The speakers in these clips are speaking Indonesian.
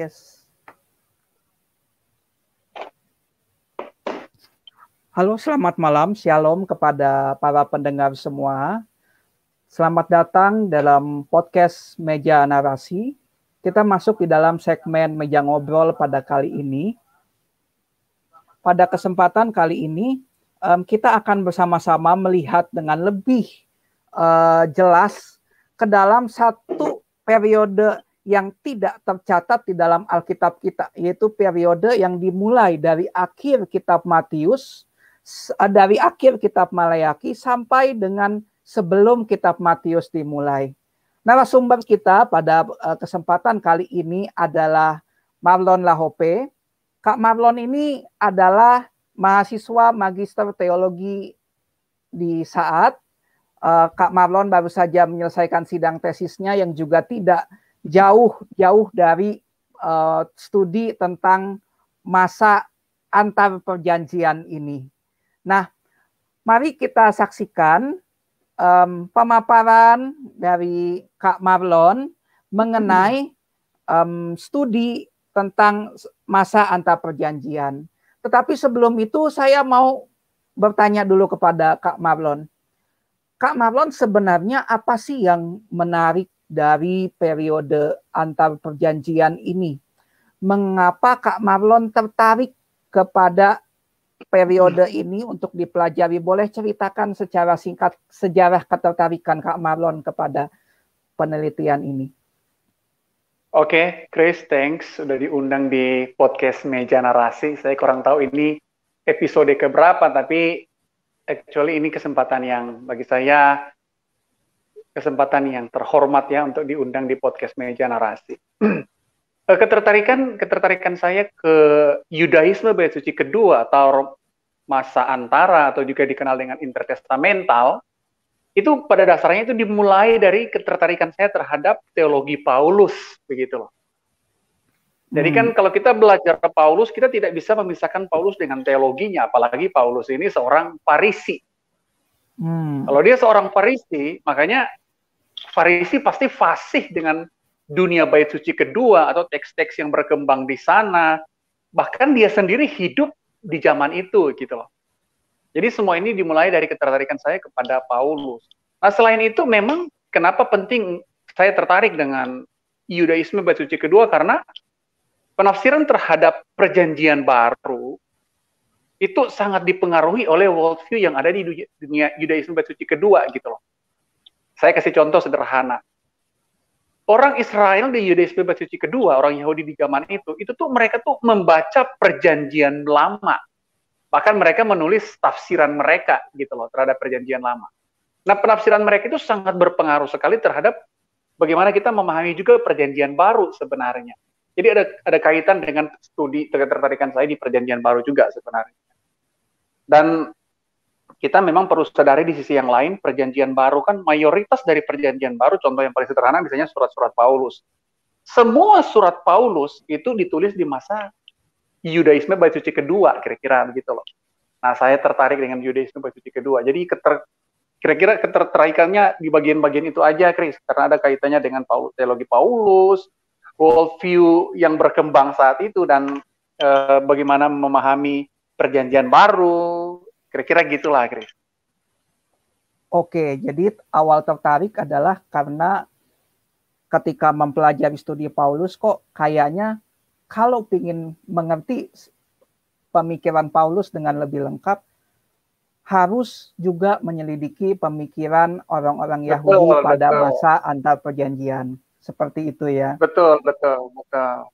yes. Halo, selamat malam. Shalom kepada para pendengar semua. Selamat datang dalam podcast Meja Narasi. Kita masuk di dalam segmen Meja Ngobrol pada kali ini. Pada kesempatan kali ini, kita akan bersama-sama melihat dengan lebih uh, jelas ke dalam satu periode yang tidak tercatat di dalam Alkitab kita, yaitu periode yang dimulai dari akhir kitab Matius, eh, dari akhir kitab Malayaki sampai dengan sebelum kitab Matius dimulai. Narasumber kita pada uh, kesempatan kali ini adalah Marlon Lahope. Kak Marlon ini adalah mahasiswa magister teologi di saat uh, Kak Marlon baru saja menyelesaikan sidang tesisnya yang juga tidak jauh-jauh dari uh, studi tentang masa antar perjanjian ini. Nah, mari kita saksikan um, pemaparan dari Kak Marlon mengenai um, studi tentang masa antar perjanjian. Tetapi sebelum itu saya mau bertanya dulu kepada Kak Marlon. Kak Marlon sebenarnya apa sih yang menarik dari periode antar perjanjian ini? Mengapa Kak Marlon tertarik kepada periode ini untuk dipelajari? Boleh ceritakan secara singkat sejarah ketertarikan Kak Marlon kepada penelitian ini? Oke, okay, Chris, thanks sudah diundang di podcast Meja Narasi. Saya kurang tahu ini episode keberapa, tapi actually ini kesempatan yang bagi saya kesempatan yang terhormat ya untuk diundang di podcast Meja Narasi. Eh, ketertarikan ketertarikan saya ke Yudaisme bait suci kedua atau masa antara atau juga dikenal dengan intertestamental itu pada dasarnya itu dimulai dari ketertarikan saya terhadap teologi Paulus begitu loh. Jadi kan hmm. kalau kita belajar Paulus, kita tidak bisa memisahkan Paulus dengan teologinya, apalagi Paulus ini seorang Farisi. Hmm. Kalau dia seorang Farisi, makanya Farisi pasti fasih dengan dunia bait suci kedua atau teks-teks yang berkembang di sana. Bahkan dia sendiri hidup di zaman itu gitu loh. Jadi semua ini dimulai dari ketertarikan saya kepada Paulus. Nah selain itu memang kenapa penting saya tertarik dengan Yudaisme bait suci kedua karena penafsiran terhadap perjanjian baru itu sangat dipengaruhi oleh worldview yang ada di dunia Yudaisme bait suci kedua gitu loh. Saya kasih contoh sederhana. Orang Israel di Yudaisme bait suci kedua, orang Yahudi di zaman itu, itu tuh mereka tuh membaca perjanjian lama Bahkan mereka menulis tafsiran mereka gitu loh terhadap perjanjian lama. Nah, penafsiran mereka itu sangat berpengaruh sekali terhadap bagaimana kita memahami juga perjanjian baru sebenarnya. Jadi ada ada kaitan dengan studi ketertarikan saya di perjanjian baru juga sebenarnya. Dan kita memang perlu sadari di sisi yang lain perjanjian baru kan mayoritas dari perjanjian baru contoh yang paling sederhana misalnya surat-surat Paulus. Semua surat Paulus itu ditulis di masa Yudaisme bait suci kedua kira-kira begitu loh. Nah, saya tertarik dengan Yudaisme bait suci kedua. Jadi keter, kira-kira ketertarikannya di bagian-bagian itu aja, Chris, karena ada kaitannya dengan Paulus, teologi Paulus, worldview yang berkembang saat itu dan e, bagaimana memahami perjanjian baru, kira-kira gitulah, Chris. Oke, jadi awal tertarik adalah karena ketika mempelajari studi Paulus kok kayaknya kalau ingin mengerti pemikiran Paulus dengan lebih lengkap, harus juga menyelidiki pemikiran orang-orang Yahudi betul, pada betul. masa antar perjanjian. Seperti itu ya. Betul, betul, betul.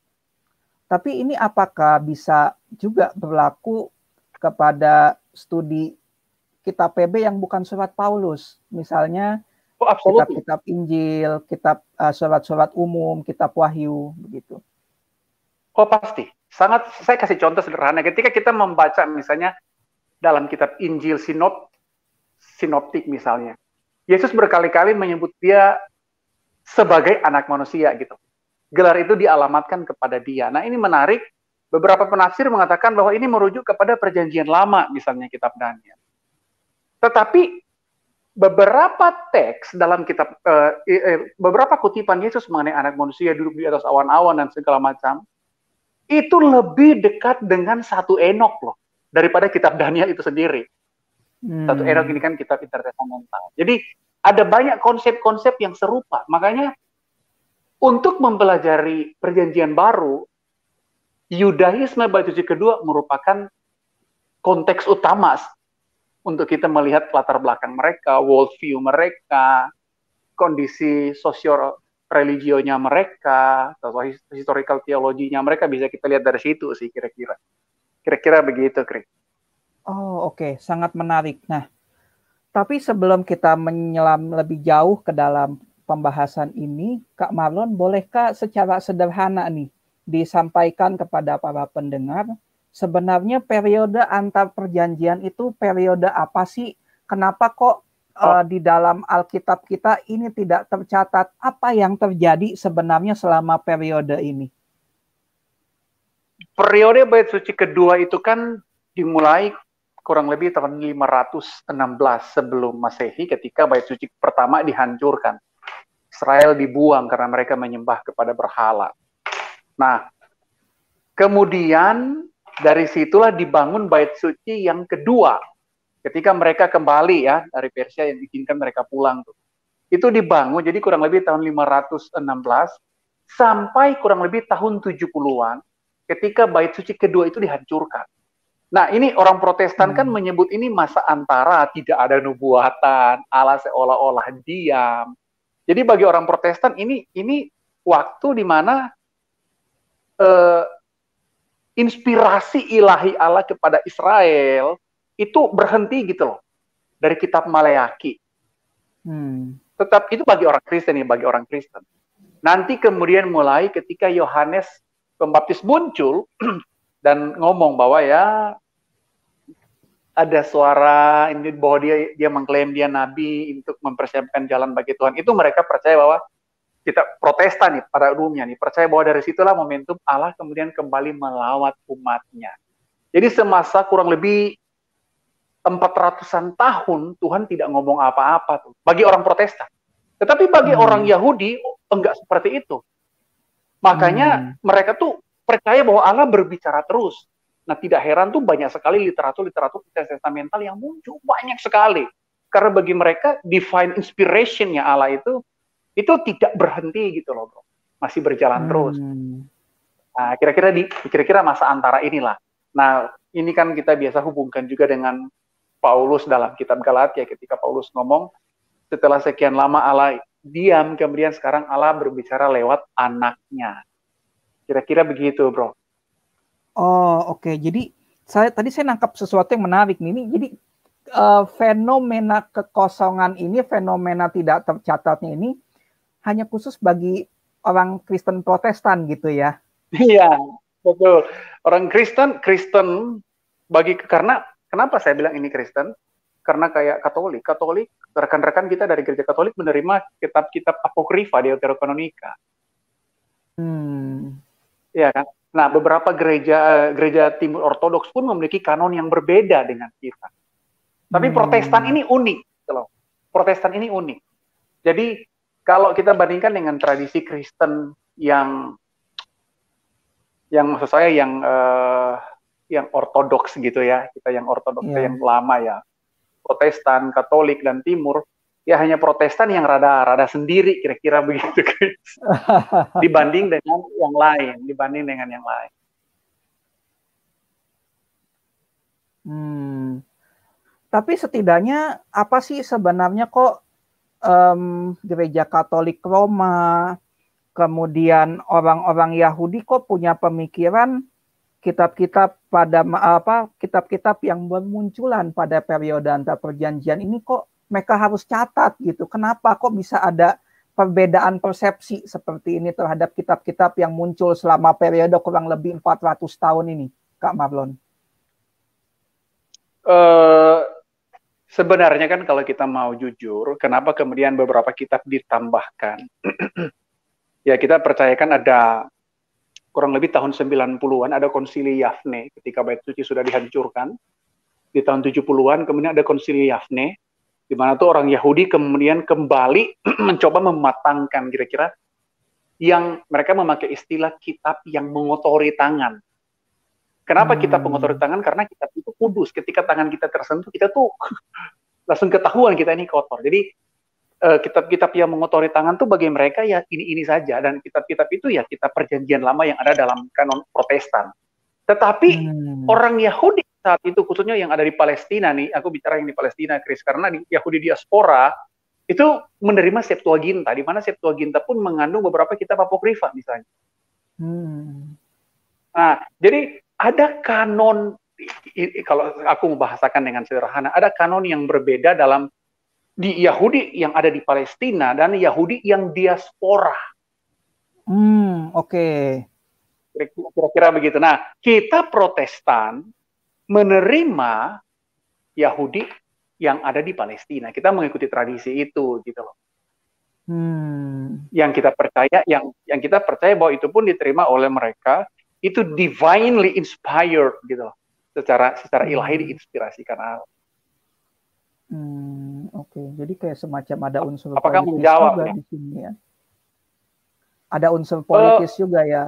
Tapi ini apakah bisa juga berlaku kepada studi kitab PB yang bukan surat Paulus? Misalnya oh, kitab-kitab Injil, kitab uh, surat-surat umum, kitab Wahyu, begitu. Oh pasti. Sangat saya kasih contoh sederhana. Ketika kita membaca misalnya dalam kitab Injil Sinop, Sinoptik misalnya. Yesus berkali-kali menyebut dia sebagai anak manusia gitu. Gelar itu dialamatkan kepada dia. Nah ini menarik. Beberapa penafsir mengatakan bahwa ini merujuk kepada perjanjian lama misalnya kitab Daniel. Tetapi beberapa teks dalam kitab uh, eh, beberapa kutipan Yesus mengenai anak manusia duduk di atas awan-awan dan segala macam itu lebih dekat dengan satu Enok loh daripada kitab Daniel itu sendiri. Hmm. Satu Enok ini kan kitab intertestamental. Jadi ada banyak konsep-konsep yang serupa. Makanya untuk mempelajari perjanjian baru, Yudaisme bait suci kedua merupakan konteks utama untuk kita melihat latar belakang mereka, worldview mereka, kondisi sosio religionya mereka, atau historical teologinya mereka bisa kita lihat dari situ sih kira-kira. Kira-kira begitu, Kris. Oh, oke, okay. sangat menarik. Nah, tapi sebelum kita menyelam lebih jauh ke dalam pembahasan ini, Kak Marlon, bolehkah secara sederhana nih disampaikan kepada para pendengar sebenarnya periode antar perjanjian itu periode apa sih? Kenapa kok uh, di dalam Alkitab kita ini tidak tercatat apa yang terjadi sebenarnya selama periode ini? Periode bait suci kedua itu kan dimulai kurang lebih tahun 516 sebelum Masehi ketika bait suci pertama dihancurkan. Israel dibuang karena mereka menyembah kepada berhala. Nah, kemudian dari situlah dibangun bait suci yang kedua. Ketika mereka kembali ya dari Persia yang diizinkan mereka pulang tuh. Itu dibangun jadi kurang lebih tahun 516 sampai kurang lebih tahun 70-an ketika bait suci kedua itu dihancurkan. Nah, ini orang Protestan kan hmm. kan menyebut ini masa antara, tidak ada nubuatan, Allah seolah-olah diam. Jadi bagi orang Protestan ini ini waktu di mana eh, inspirasi ilahi Allah kepada Israel itu berhenti gitu loh dari kitab Maleaki. Hmm. Tetap itu bagi orang Kristen ya, bagi orang Kristen. Nanti kemudian mulai ketika Yohanes Pembaptis muncul dan ngomong bahwa ya ada suara ini bahwa dia dia mengklaim dia nabi untuk mempersiapkan jalan bagi Tuhan. Itu mereka percaya bahwa kita Protestan nih pada umumnya nih percaya bahwa dari situlah momentum Allah kemudian kembali melawat umatnya. Jadi semasa kurang lebih 400-an tahun Tuhan tidak ngomong apa-apa tuh bagi orang Protestan. Tetapi bagi hmm. orang Yahudi enggak seperti itu. Makanya hmm. mereka tuh percaya bahwa Allah berbicara terus. Nah, tidak heran tuh banyak sekali literatur-literatur testamental yang muncul banyak sekali. Karena bagi mereka divine inspiration-nya Allah itu itu tidak berhenti gitu loh bro. Masih berjalan hmm. terus. Nah kira-kira di kira-kira masa antara inilah. Nah ini kan kita biasa hubungkan juga dengan Paulus dalam kitab Galatia. Ketika Paulus ngomong setelah sekian lama Allah diam kemudian sekarang Allah berbicara lewat anaknya. Kira-kira begitu bro. Oh oke. Okay. jadi saya tadi saya nangkap sesuatu yang menarik nih. Ini jadi uh, fenomena kekosongan ini fenomena tidak tercatatnya ini hanya khusus bagi orang Kristen Protestan gitu ya. Iya, betul. Orang Kristen, Kristen bagi karena kenapa saya bilang ini Kristen? Karena kayak Katolik, Katolik rekan-rekan kita dari gereja Katolik menerima kitab-kitab apokrifa di Deuterokanonika. Hmm. Iya kan? Nah, beberapa gereja gereja Timur Ortodoks pun memiliki kanon yang berbeda dengan kita. Tapi hmm. Protestan ini unik, gitu loh. Protestan ini unik. Jadi kalau kita bandingkan dengan tradisi Kristen yang yang maksud saya yang uh, yang ortodoks gitu ya kita yang ortodoks yeah. yang lama ya Protestan Katolik dan Timur ya hanya Protestan yang rada-rada sendiri kira-kira begitu dibanding dengan yang lain dibanding dengan yang lain. Hmm. Tapi setidaknya apa sih sebenarnya kok um, gereja Katolik Roma, kemudian orang-orang Yahudi kok punya pemikiran kitab-kitab pada apa kitab-kitab yang bermunculan pada periode antar perjanjian ini kok mereka harus catat gitu. Kenapa kok bisa ada perbedaan persepsi seperti ini terhadap kitab-kitab yang muncul selama periode kurang lebih 400 tahun ini, Kak Marlon? Uh, Sebenarnya kan kalau kita mau jujur, kenapa kemudian beberapa kitab ditambahkan? ya kita percayakan ada kurang lebih tahun 90-an ada konsili Yafne ketika bait suci sudah dihancurkan. Di tahun 70-an kemudian ada konsili Yafne di mana tuh orang Yahudi kemudian kembali mencoba mematangkan kira-kira yang mereka memakai istilah kitab yang mengotori tangan. Kenapa hmm. kitab mengotori tangan? Karena kitab itu kudus. Ketika tangan kita tersentuh, kita tuh langsung ketahuan kita ini kotor. Jadi eh, kitab-kitab yang mengotori tangan tuh bagi mereka ya ini-ini saja. Dan kitab-kitab itu ya kitab perjanjian lama yang ada dalam kanon protestan. Tetapi hmm. orang Yahudi saat itu khususnya yang ada di Palestina nih, aku bicara yang di Palestina, Chris, karena di Yahudi diaspora itu menerima Septuaginta, di mana Septuaginta pun mengandung beberapa kitab apokrifa misalnya. Hmm. Nah, jadi ada kanon kalau aku membahasakan dengan sederhana, ada kanon yang berbeda dalam di Yahudi yang ada di Palestina dan Yahudi yang diaspora. Hmm, oke. Okay. Kira-kira begitu. Nah, kita Protestan menerima Yahudi yang ada di Palestina. Kita mengikuti tradisi itu, gitu loh. Hmm. Yang kita percaya, yang yang kita percaya bahwa itu pun diterima oleh mereka, itu divinely inspired, gitu loh. Secara secara hmm. ilahi diinspirasikan Allah. Hmm, Oke, okay. jadi kayak semacam ada unsur Apakah politis menjawab, juga ya? di sini ya. Ada unsur politis uh, juga ya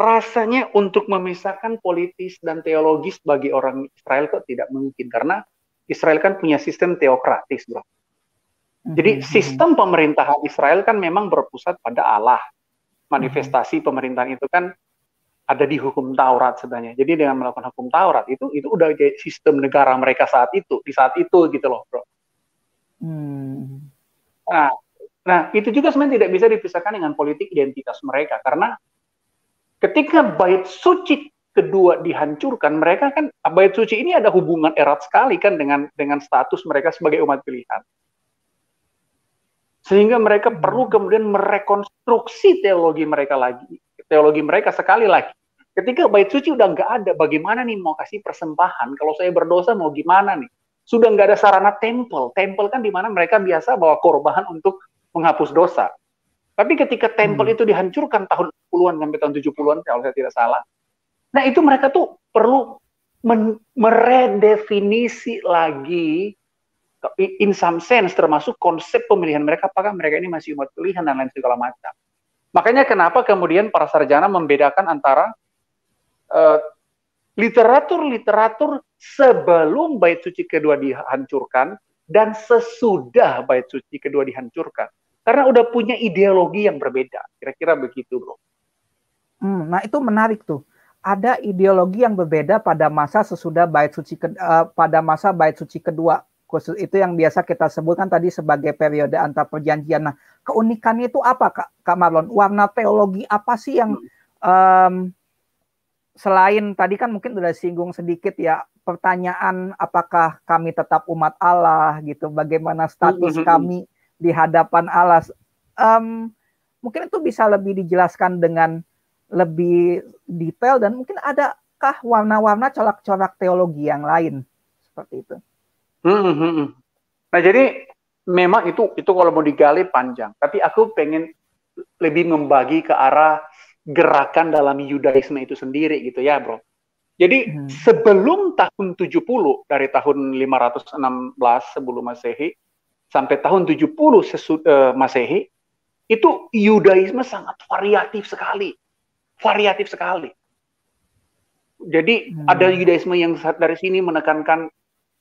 rasanya untuk memisahkan politis dan teologis bagi orang Israel kok tidak mungkin karena Israel kan punya sistem teokratis, bro. Jadi mhm. sistem pemerintahan Israel kan memang berpusat pada Allah. Manifestasi pemerintahan itu kan ada di hukum Taurat sebenarnya. Jadi dengan melakukan hukum Taurat itu itu udah jadi sistem negara mereka saat itu di saat itu gitu loh, bro. Hmm. Nah, nah itu juga sebenarnya tidak bisa dipisahkan dengan politik identitas mereka karena ketika bait suci kedua dihancurkan, mereka kan bait suci ini ada hubungan erat sekali kan dengan dengan status mereka sebagai umat pilihan. Sehingga mereka perlu kemudian merekonstruksi teologi mereka lagi, teologi mereka sekali lagi. Ketika bait suci udah nggak ada, bagaimana nih mau kasih persembahan? Kalau saya berdosa mau gimana nih? Sudah nggak ada sarana tempel. Tempel kan di mana mereka biasa bawa korban untuk menghapus dosa. Tapi ketika tempel hmm. itu dihancurkan tahun 60-an sampai tahun 70-an kalau saya tidak salah. Nah, itu mereka tuh perlu meredefinisi lagi in some sense termasuk konsep pemilihan mereka apakah mereka ini masih umat pilihan dan lain segala macam. Makanya kenapa kemudian para sarjana membedakan antara uh, literatur-literatur sebelum bait suci kedua dihancurkan dan sesudah bait suci kedua dihancurkan. Karena udah punya ideologi yang berbeda. Kira-kira begitu, bro. Hmm, nah itu menarik tuh. Ada ideologi yang berbeda pada masa sesudah bait suci uh, pada masa bait suci kedua. Khusus itu yang biasa kita sebutkan tadi sebagai periode antar perjanjian. Nah, keunikannya itu apa, Kak, Kak Marlon? Warna teologi apa sih yang um, selain tadi kan mungkin sudah singgung sedikit ya pertanyaan apakah kami tetap umat Allah gitu, bagaimana status mm -hmm. kami di hadapan Allah. Um, mungkin itu bisa lebih dijelaskan dengan lebih detail dan mungkin adakah warna-warna corak-corak teologi yang lain seperti itu. Hmm, hmm, hmm. Nah jadi memang itu itu kalau mau digali panjang, tapi aku pengen lebih membagi ke arah gerakan dalam Yudaisme itu sendiri gitu ya, Bro. Jadi hmm. sebelum tahun 70 dari tahun 516 sebelum Masehi sampai tahun 70 sesud, uh, Masehi itu Yudaisme sangat variatif sekali. Variatif sekali. Jadi hmm. ada Yudaisme yang dari sini menekankan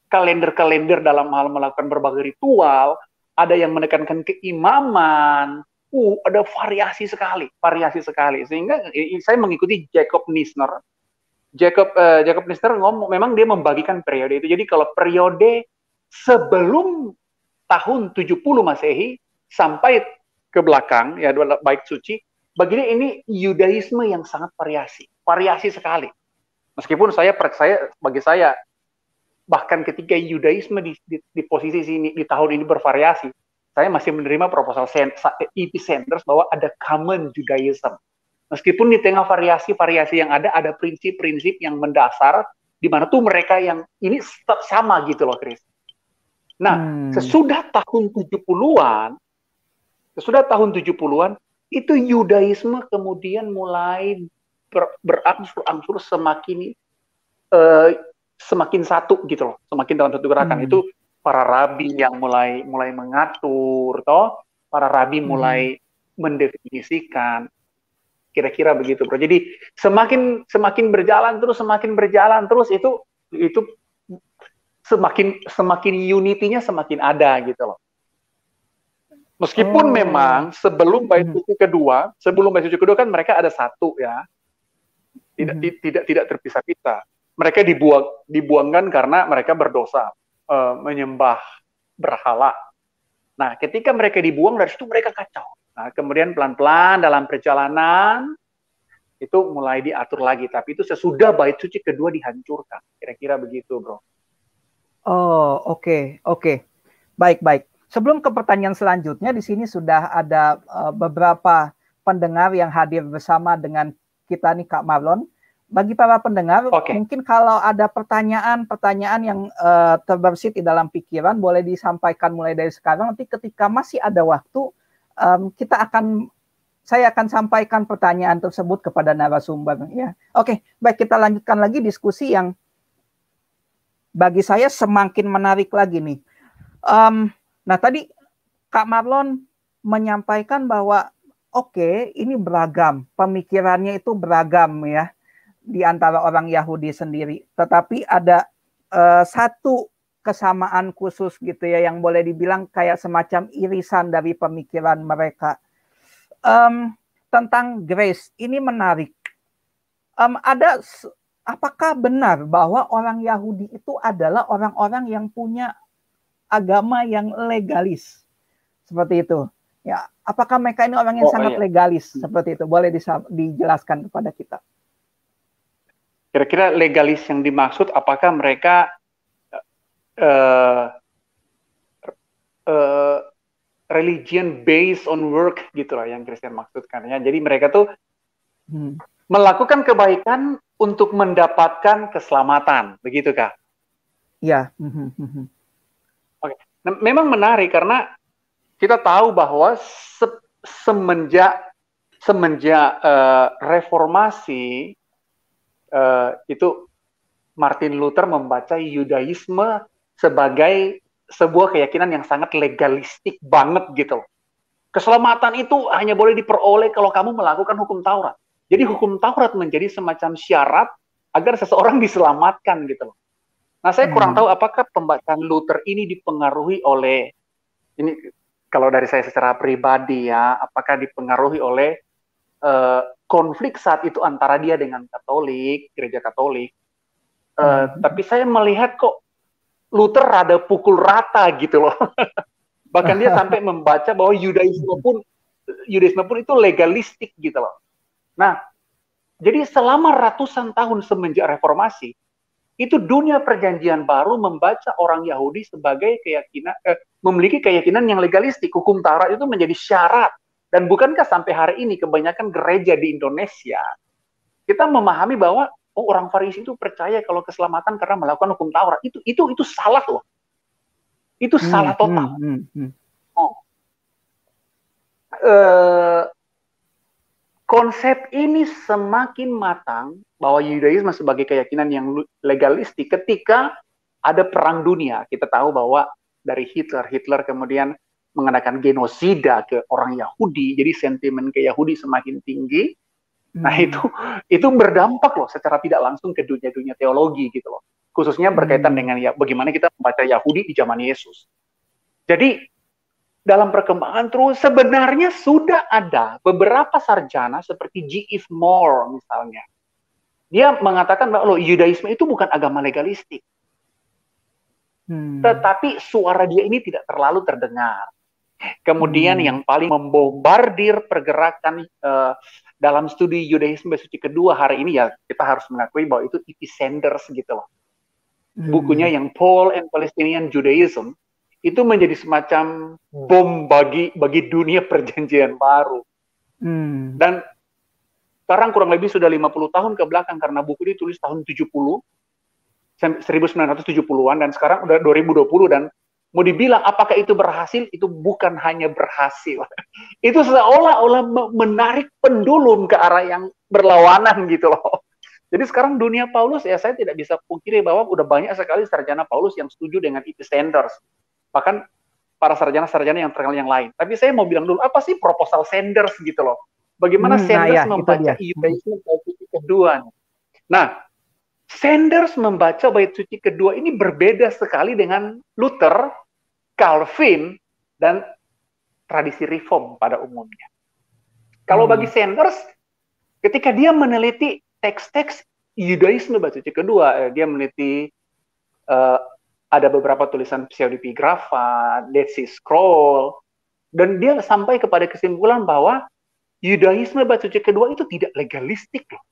kalender-kalender dalam hal melakukan berbagai ritual, ada yang menekankan keimaman, uh, ada variasi sekali, variasi sekali. Sehingga saya mengikuti Jacob Nisner. Jacob uh, Jacob Nisner ngomong memang dia membagikan periode itu. Jadi kalau periode sebelum tahun 70 Masehi sampai ke belakang ya baik suci bagi ini Yudaisme yang sangat variasi variasi sekali meskipun saya percaya bagi saya bahkan ketika Yudaisme di, di, di posisi sini di tahun ini bervariasi saya masih menerima proposal EP Sanders bahwa ada common Judaism meskipun di tengah variasi-variasi yang ada ada prinsip-prinsip yang mendasar di mana tuh mereka yang ini sama gitu loh Chris Nah, hmm. sesudah tahun 70-an, sesudah tahun 70-an, itu Yudaisme kemudian mulai ber, berangsur-angsur semakin uh, semakin satu gitu loh, semakin dalam satu gerakan hmm. itu para rabi yang mulai mulai mengatur, toh para rabi hmm. mulai mendefinisikan kira-kira begitu bro. Jadi semakin semakin berjalan terus semakin berjalan terus itu itu semakin semakin unitinya semakin ada gitu loh. Meskipun oh. memang sebelum bait hmm. suci kedua, sebelum bait suci kedua kan mereka ada satu ya. Tidak hmm. tidak tidak terpisah-pisah. Mereka dibuang dibuangkan karena mereka berdosa, uh, menyembah berhala. Nah, ketika mereka dibuang dari situ mereka kacau. Nah, kemudian pelan-pelan dalam perjalanan itu mulai diatur lagi, tapi itu sesudah bait suci kedua dihancurkan. Kira-kira begitu, Bro. Oh, oke, okay, oke. Okay. Baik, baik. Sebelum ke pertanyaan selanjutnya, di sini sudah ada uh, beberapa pendengar yang hadir bersama dengan kita nih Kak Marlon. Bagi para pendengar, okay. mungkin kalau ada pertanyaan-pertanyaan yang uh, terbersit di dalam pikiran, boleh disampaikan mulai dari sekarang. Nanti ketika masih ada waktu, um, kita akan saya akan sampaikan pertanyaan tersebut kepada narasumber. Ya, oke, okay, baik kita lanjutkan lagi diskusi yang bagi saya semakin menarik lagi nih. Um, Nah, tadi Kak Marlon menyampaikan bahwa oke, okay, ini beragam, pemikirannya itu beragam ya di antara orang Yahudi sendiri. Tetapi ada uh, satu kesamaan khusus gitu ya yang boleh dibilang kayak semacam irisan dari pemikiran mereka. Um, tentang grace ini menarik. Um, ada apakah benar bahwa orang Yahudi itu adalah orang-orang yang punya agama yang legalis seperti itu. Ya, apakah mereka ini orang yang oh, sangat iya. legalis seperti itu? Boleh dijelaskan kepada kita. Kira-kira legalis yang dimaksud apakah mereka uh, uh, religion based on work gitu lah yang Kristen maksudkan ya. Jadi mereka tuh hmm. melakukan kebaikan untuk mendapatkan keselamatan, begitu kah? Ya. Hmm, hmm, hmm, Oke, nah, memang menarik karena kita tahu bahwa se semenjak semenjak uh, reformasi uh, itu Martin Luther membaca Yudaisme sebagai sebuah keyakinan yang sangat legalistik banget gitu. Keselamatan itu hanya boleh diperoleh kalau kamu melakukan hukum Taurat. Jadi hukum Taurat menjadi semacam syarat agar seseorang diselamatkan gitu loh. Nah, saya kurang hmm. tahu apakah pembacaan Luther ini dipengaruhi oleh ini kalau dari saya secara pribadi ya, apakah dipengaruhi oleh uh, konflik saat itu antara dia dengan Katolik, gereja Katolik. Uh, hmm. Tapi saya melihat kok Luther rada pukul rata gitu loh. Bahkan dia sampai membaca bahwa Yudaisme pun Yudaisme pun itu legalistik gitu loh. Nah, jadi selama ratusan tahun semenjak reformasi, itu dunia perjanjian baru membaca orang Yahudi sebagai keyakinan eh, memiliki keyakinan yang legalistik hukum Taurat itu menjadi syarat dan bukankah sampai hari ini kebanyakan gereja di Indonesia kita memahami bahwa oh orang Farisi itu percaya kalau keselamatan karena melakukan hukum Taurat itu itu itu salah loh itu hmm, salah total hmm, hmm, hmm. Oh. Uh, konsep ini semakin matang bahwa Yudaisme sebagai keyakinan yang legalistik ketika ada perang dunia. Kita tahu bahwa dari Hitler, Hitler kemudian mengadakan genosida ke orang Yahudi, jadi sentimen ke Yahudi semakin tinggi. Nah hmm. itu itu berdampak loh secara tidak langsung ke dunia-dunia teologi gitu loh. Khususnya berkaitan hmm. dengan ya bagaimana kita membaca Yahudi di zaman Yesus. Jadi dalam perkembangan terus sebenarnya sudah ada beberapa sarjana seperti G. F. Moore misalnya. Dia mengatakan bahwa Yudaisme itu bukan agama legalistik. Hmm. Tetapi suara dia ini tidak terlalu terdengar. Kemudian hmm. yang paling membombardir pergerakan uh, dalam studi Yudaisme suci kedua hari ini ya kita harus mengakui bahwa itu E.P. Sanders gitu loh. Hmm. Bukunya yang Paul and Palestinian Judaism itu menjadi semacam bom bagi bagi dunia perjanjian baru. Hmm. Dan sekarang kurang lebih sudah 50 tahun ke belakang karena buku ini tulis tahun 70 1970-an dan sekarang udah 2020 dan mau dibilang apakah itu berhasil itu bukan hanya berhasil itu seolah-olah menarik pendulum ke arah yang berlawanan gitu loh Jadi sekarang dunia Paulus ya saya tidak bisa pungkiri bahwa udah banyak sekali sarjana Paulus yang setuju dengan E.P. Sanders. Bahkan para sarjana-sarjana yang terkenal yang lain. Tapi saya mau bilang dulu, apa sih proposal Sanders gitu loh? Bagaimana hmm, Sanders nah ya, membaca kedua? Nah, Sanders membaca bait suci kedua ini berbeda sekali dengan Luther, Calvin, dan tradisi reform pada umumnya. Kalau hmm. bagi Sanders, ketika dia meneliti teks-teks Yudaisme batu suci kedua, eh, dia meneliti uh, ada beberapa tulisan pseudepigrafa, Dead Sea Scroll, dan dia sampai kepada kesimpulan bahwa Yudaisme batu suci kedua itu tidak legalistik loh.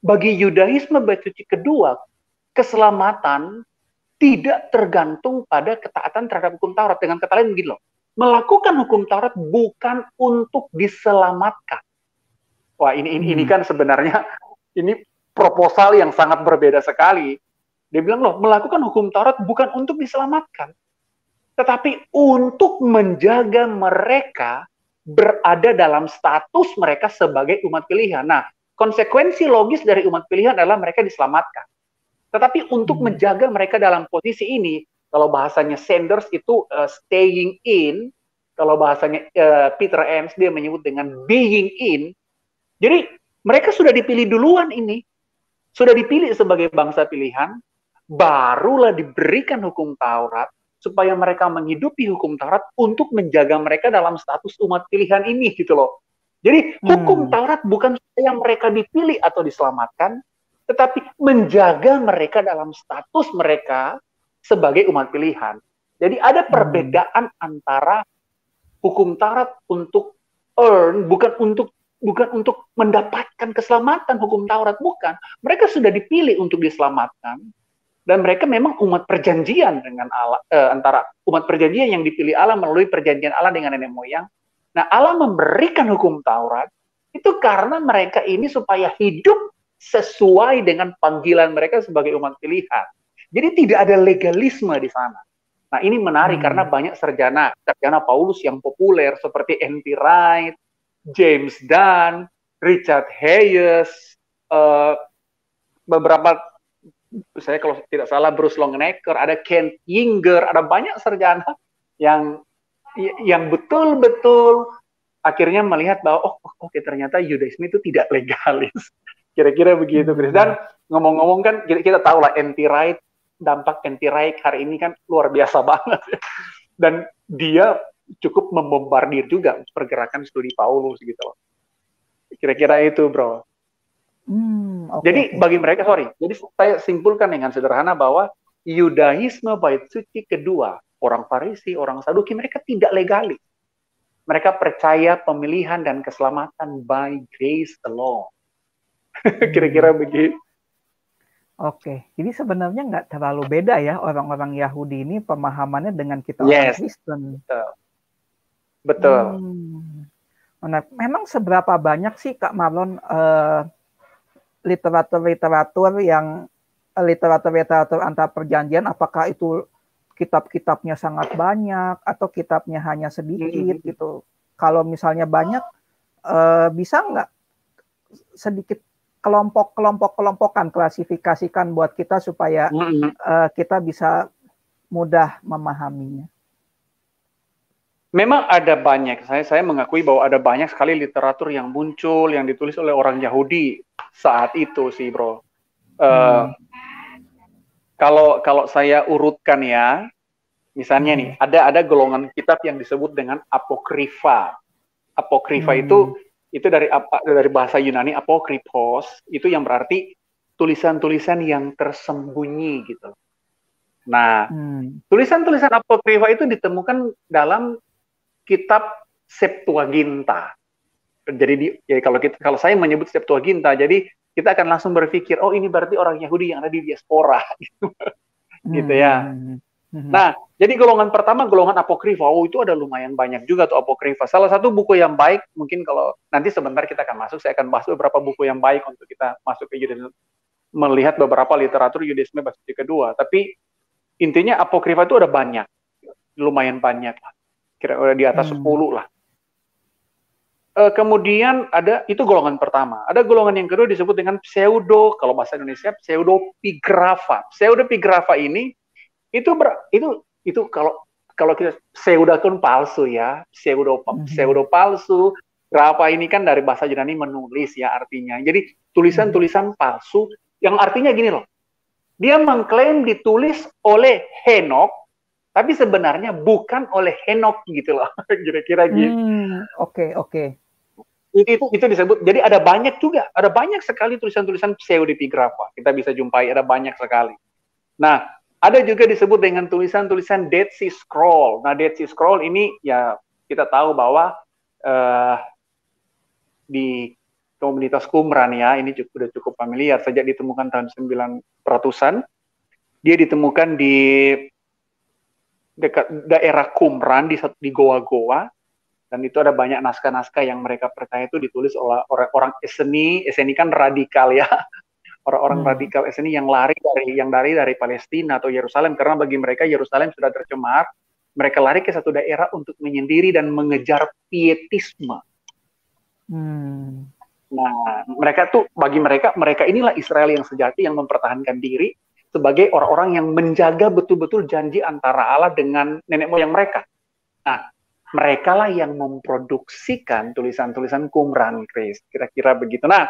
Bagi Yudaisme batu suci kedua, keselamatan tidak tergantung pada ketaatan terhadap hukum Taurat. Dengan kata lain begini loh, melakukan hukum Taurat bukan untuk diselamatkan, Wah ini ini, hmm. ini kan sebenarnya ini proposal yang sangat berbeda sekali. Dia bilang loh melakukan hukum Taurat bukan untuk diselamatkan, tetapi untuk menjaga mereka berada dalam status mereka sebagai umat pilihan. Nah, konsekuensi logis dari umat pilihan adalah mereka diselamatkan. Tetapi untuk hmm. menjaga mereka dalam posisi ini, kalau bahasanya Sanders itu uh, staying in, kalau bahasanya uh, Peter Enns dia menyebut dengan being in, jadi mereka sudah dipilih duluan ini. Sudah dipilih sebagai bangsa pilihan, barulah diberikan hukum Taurat supaya mereka menghidupi hukum Taurat untuk menjaga mereka dalam status umat pilihan ini gitu loh. Jadi hukum hmm. Taurat bukan supaya mereka dipilih atau diselamatkan, tetapi menjaga mereka dalam status mereka sebagai umat pilihan. Jadi ada hmm. perbedaan hmm. antara hukum Taurat untuk earn bukan untuk bukan untuk mendapatkan keselamatan hukum Taurat bukan mereka sudah dipilih untuk diselamatkan dan mereka memang umat perjanjian dengan Allah eh, antara umat perjanjian yang dipilih Allah melalui perjanjian Allah dengan nenek moyang nah Allah memberikan hukum Taurat itu karena mereka ini supaya hidup sesuai dengan panggilan mereka sebagai umat pilihan jadi tidak ada legalisme di sana Nah ini menarik hmm. karena banyak sarjana, sarjana Paulus yang populer seperti N.T. Wright, James Dunn, Richard Hayes, uh, beberapa saya kalau tidak salah Bruce Longnecker, ada Ken Yinger, ada banyak sarjana yang yang betul-betul akhirnya melihat bahwa oh oke okay, ternyata Yudaisme itu tidak legalis. Kira-kira begitu, Chris. Dan ngomong-ngomong kan kita, kita tahu lah anti right dampak anti right hari ini kan luar biasa banget. Dan dia cukup membombardir juga pergerakan studi Paulus gitu loh. Kira-kira itu, bro. Hmm, okay, jadi okay. bagi mereka, sorry, jadi saya simpulkan dengan sederhana bahwa Yudaisme bait suci kedua, orang Farisi, orang Saduki, mereka tidak legalis. Mereka percaya pemilihan dan keselamatan by grace alone. Kira-kira hmm. begitu. Oke, jadi sebenarnya nggak terlalu beda ya orang-orang Yahudi ini pemahamannya dengan kita yes. orang Kristen. Betul. Betul. Hmm. memang seberapa banyak sih Kak Marlon uh, literatur-literatur yang uh, literatur-literatur antar perjanjian apakah itu kitab-kitabnya sangat banyak atau kitabnya hanya sedikit hmm. gitu. Kalau misalnya banyak uh, bisa nggak sedikit kelompok-kelompok kelompokan klasifikasikan buat kita supaya uh, kita bisa mudah memahaminya memang ada banyak. Saya saya mengakui bahwa ada banyak sekali literatur yang muncul yang ditulis oleh orang Yahudi saat itu sih, bro. Uh, Kalau kalau saya urutkan ya, misalnya nih hmm. ada ada golongan kitab yang disebut dengan apokrifa. Apokrifa hmm. itu itu dari apa dari bahasa Yunani apokripos itu yang berarti tulisan-tulisan yang tersembunyi gitu. Nah, hmm. tulisan-tulisan apokrifa itu ditemukan dalam kitab Septuaginta. Jadi di, ya kalau kita kalau saya menyebut Septuaginta, jadi kita akan langsung berpikir, oh ini berarti orang Yahudi yang ada di diaspora, gitu, gitu ya. Hmm. Nah, jadi golongan pertama golongan apokrifa. Oh, itu ada lumayan banyak juga tuh apokrifa. Salah satu buku yang baik, mungkin kalau nanti sebentar kita akan masuk, saya akan bahas beberapa buku yang baik untuk kita masuk ke Yudisme, melihat beberapa literatur Yudisme bahasa kedua. Tapi intinya apokrifa itu ada banyak, lumayan banyak lah kira-kira di atas hmm. 10 lah. Uh, kemudian ada itu golongan pertama. Ada golongan yang kedua disebut dengan pseudo kalau bahasa Indonesia pseudopigrafa. Pseudopigrafa ini itu ber, itu itu kalau kalau kita pseudo kan palsu ya, pseudo mm-hmm. pseudo palsu. Grafa ini kan dari bahasa Yunani menulis ya artinya. Jadi tulisan-tulisan palsu yang artinya gini loh. Dia mengklaim ditulis oleh Henok tapi sebenarnya bukan oleh Henok gitu loh. Kira-kira gitu. Hmm, oke, oke itu, itu itu disebut jadi ada banyak juga ada banyak sekali tulisan-tulisan pseudepigrafa kita bisa jumpai ada banyak sekali nah ada juga disebut dengan tulisan-tulisan Dead Sea Scroll nah Dead Sea Scroll ini ya kita tahu bahwa uh, di komunitas Qumran ya ini cukup, sudah cukup familiar sejak ditemukan tahun 900-an dia ditemukan di dekat daerah Qumran di di goa-goa dan itu ada banyak naskah-naskah yang mereka percaya itu ditulis oleh orang-orang Eseni, Eseni kan radikal ya, orang-orang hmm. radikal Eseni yang lari dari yang dari dari Palestina atau Yerusalem karena bagi mereka Yerusalem sudah tercemar, mereka lari ke satu daerah untuk menyendiri dan mengejar pietisme. Hmm. Nah, mereka tuh bagi mereka mereka inilah Israel yang sejati yang mempertahankan diri sebagai orang-orang yang menjaga betul-betul janji antara Allah dengan nenek moyang mereka. Nah, mereka lah yang memproduksikan tulisan-tulisan Qumran, Chris. Kira-kira begitu. Nah,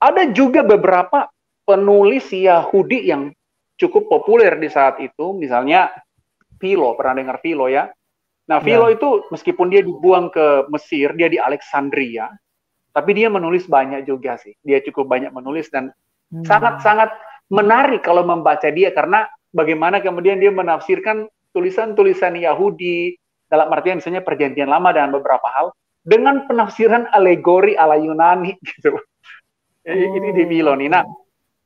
ada juga beberapa penulis Yahudi yang cukup populer di saat itu, misalnya Philo, pernah dengar Philo ya? Nah, Philo ya. itu meskipun dia dibuang ke Mesir, dia di Alexandria, tapi dia menulis banyak juga sih. Dia cukup banyak menulis dan hmm. sangat-sangat hmm. Menarik kalau membaca dia karena bagaimana kemudian dia menafsirkan tulisan-tulisan Yahudi, dalam artian misalnya perjanjian lama dan beberapa hal dengan penafsiran alegori ala Yunani gitu. Oh. Ini di Milon. Nah,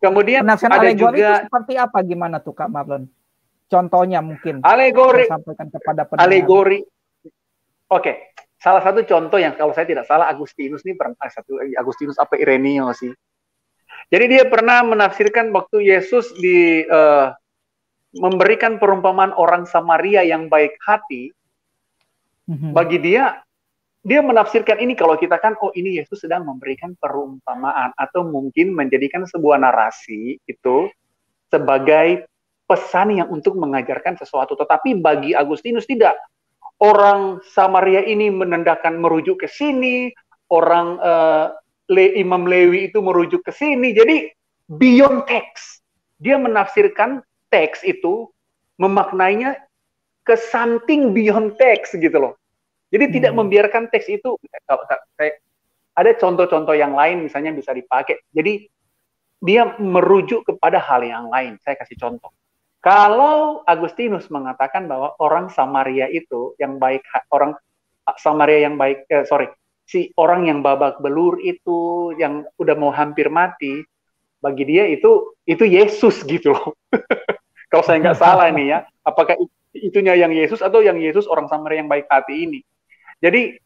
kemudian penafsiran ada alegori juga itu seperti apa gimana tuh Kak Marlon? Contohnya mungkin alegori sampaikan kepada pendengar. Alegori. Oke, okay. salah satu contoh yang kalau saya tidak salah Agustinus ini pernah eh, satu Agustinus apa Ireneo sih. Jadi dia pernah menafsirkan waktu Yesus di uh, memberikan perumpamaan orang Samaria yang baik hati, Mhm. Bagi dia, dia menafsirkan ini kalau kita kan, oh ini Yesus sedang memberikan perumpamaan atau mungkin menjadikan sebuah narasi itu sebagai pesan yang untuk mengajarkan sesuatu. Tetapi bagi Agustinus tidak. Orang Samaria ini menandakan merujuk ke sini, orang uh, Le, Imam Lewi itu merujuk ke sini. Jadi beyond text. Dia menafsirkan teks itu memaknainya ke something beyond text gitu loh. Jadi hmm. tidak membiarkan teks itu ada contoh-contoh yang lain misalnya bisa dipakai. Jadi dia merujuk kepada hal yang lain. Saya kasih contoh. Kalau Agustinus mengatakan bahwa orang Samaria itu yang baik orang Samaria yang baik eh, sorry si orang yang babak belur itu yang udah mau hampir mati bagi dia itu itu Yesus gitu loh. Kalau saya nggak salah nih ya, apakah itunya yang Yesus atau yang Yesus orang Samaria yang baik hati ini? Jadi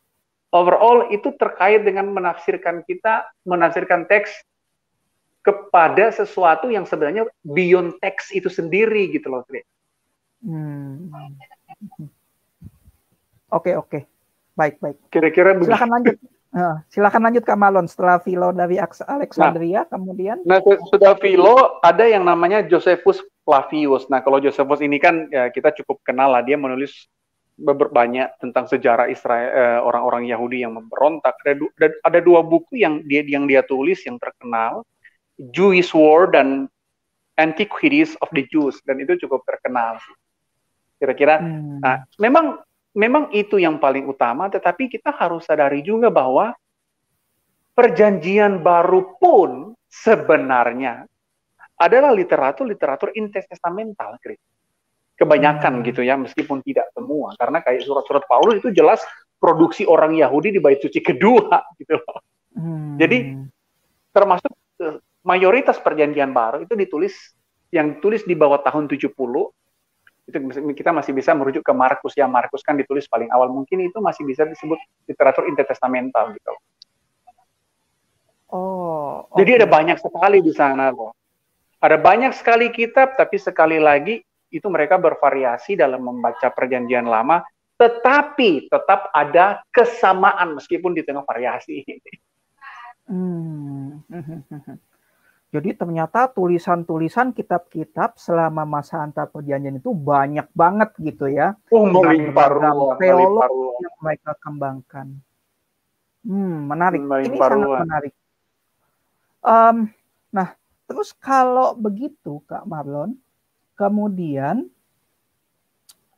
overall itu terkait dengan menafsirkan kita, menafsirkan teks kepada sesuatu yang sebenarnya beyond teks itu sendiri gitu loh, Hmm. Oke oke, baik baik. Kira-kira silakan lanjut. Uh, silakan lanjut Kak Malon setelah Philo dari Alexandria nah, kemudian. Nah sudah Philo ada yang namanya Josephus Flavius. Nah kalau Josephus ini kan ya, kita cukup kenal lah dia menulis banyak tentang sejarah Israel eh, orang-orang Yahudi yang memberontak. Ada, ada dua buku yang dia yang dia tulis yang terkenal, Jewish War dan Antiquities of the Jews dan itu cukup terkenal. Kira-kira, hmm. nah memang memang itu yang paling utama. Tetapi kita harus sadari juga bahwa perjanjian baru pun sebenarnya adalah literatur-literatur intertestamental, Chris kebanyakan hmm. gitu ya meskipun tidak semua karena kayak surat-surat Paulus itu jelas produksi orang Yahudi di bait suci kedua gitu loh. Hmm. Jadi termasuk uh, mayoritas perjanjian baru itu ditulis yang ditulis di bawah tahun 70 itu kita masih bisa merujuk ke Markus ya Markus kan ditulis paling awal mungkin itu masih bisa disebut literatur intertestamental gitu. Oh. Okay. Jadi ada banyak sekali di sana loh. Ada banyak sekali kitab tapi sekali lagi itu mereka bervariasi dalam membaca perjanjian lama tetapi tetap ada kesamaan meskipun di tengah variasi. Hmm. Jadi ternyata tulisan-tulisan kitab-kitab selama masa antar perjanjian itu banyak banget gitu ya. Oh, melimpah ruang, teolog yang mereka kembangkan. Hmm, menarik. Ini sangat menarik. Um, nah, terus kalau begitu Kak Marlon, kemudian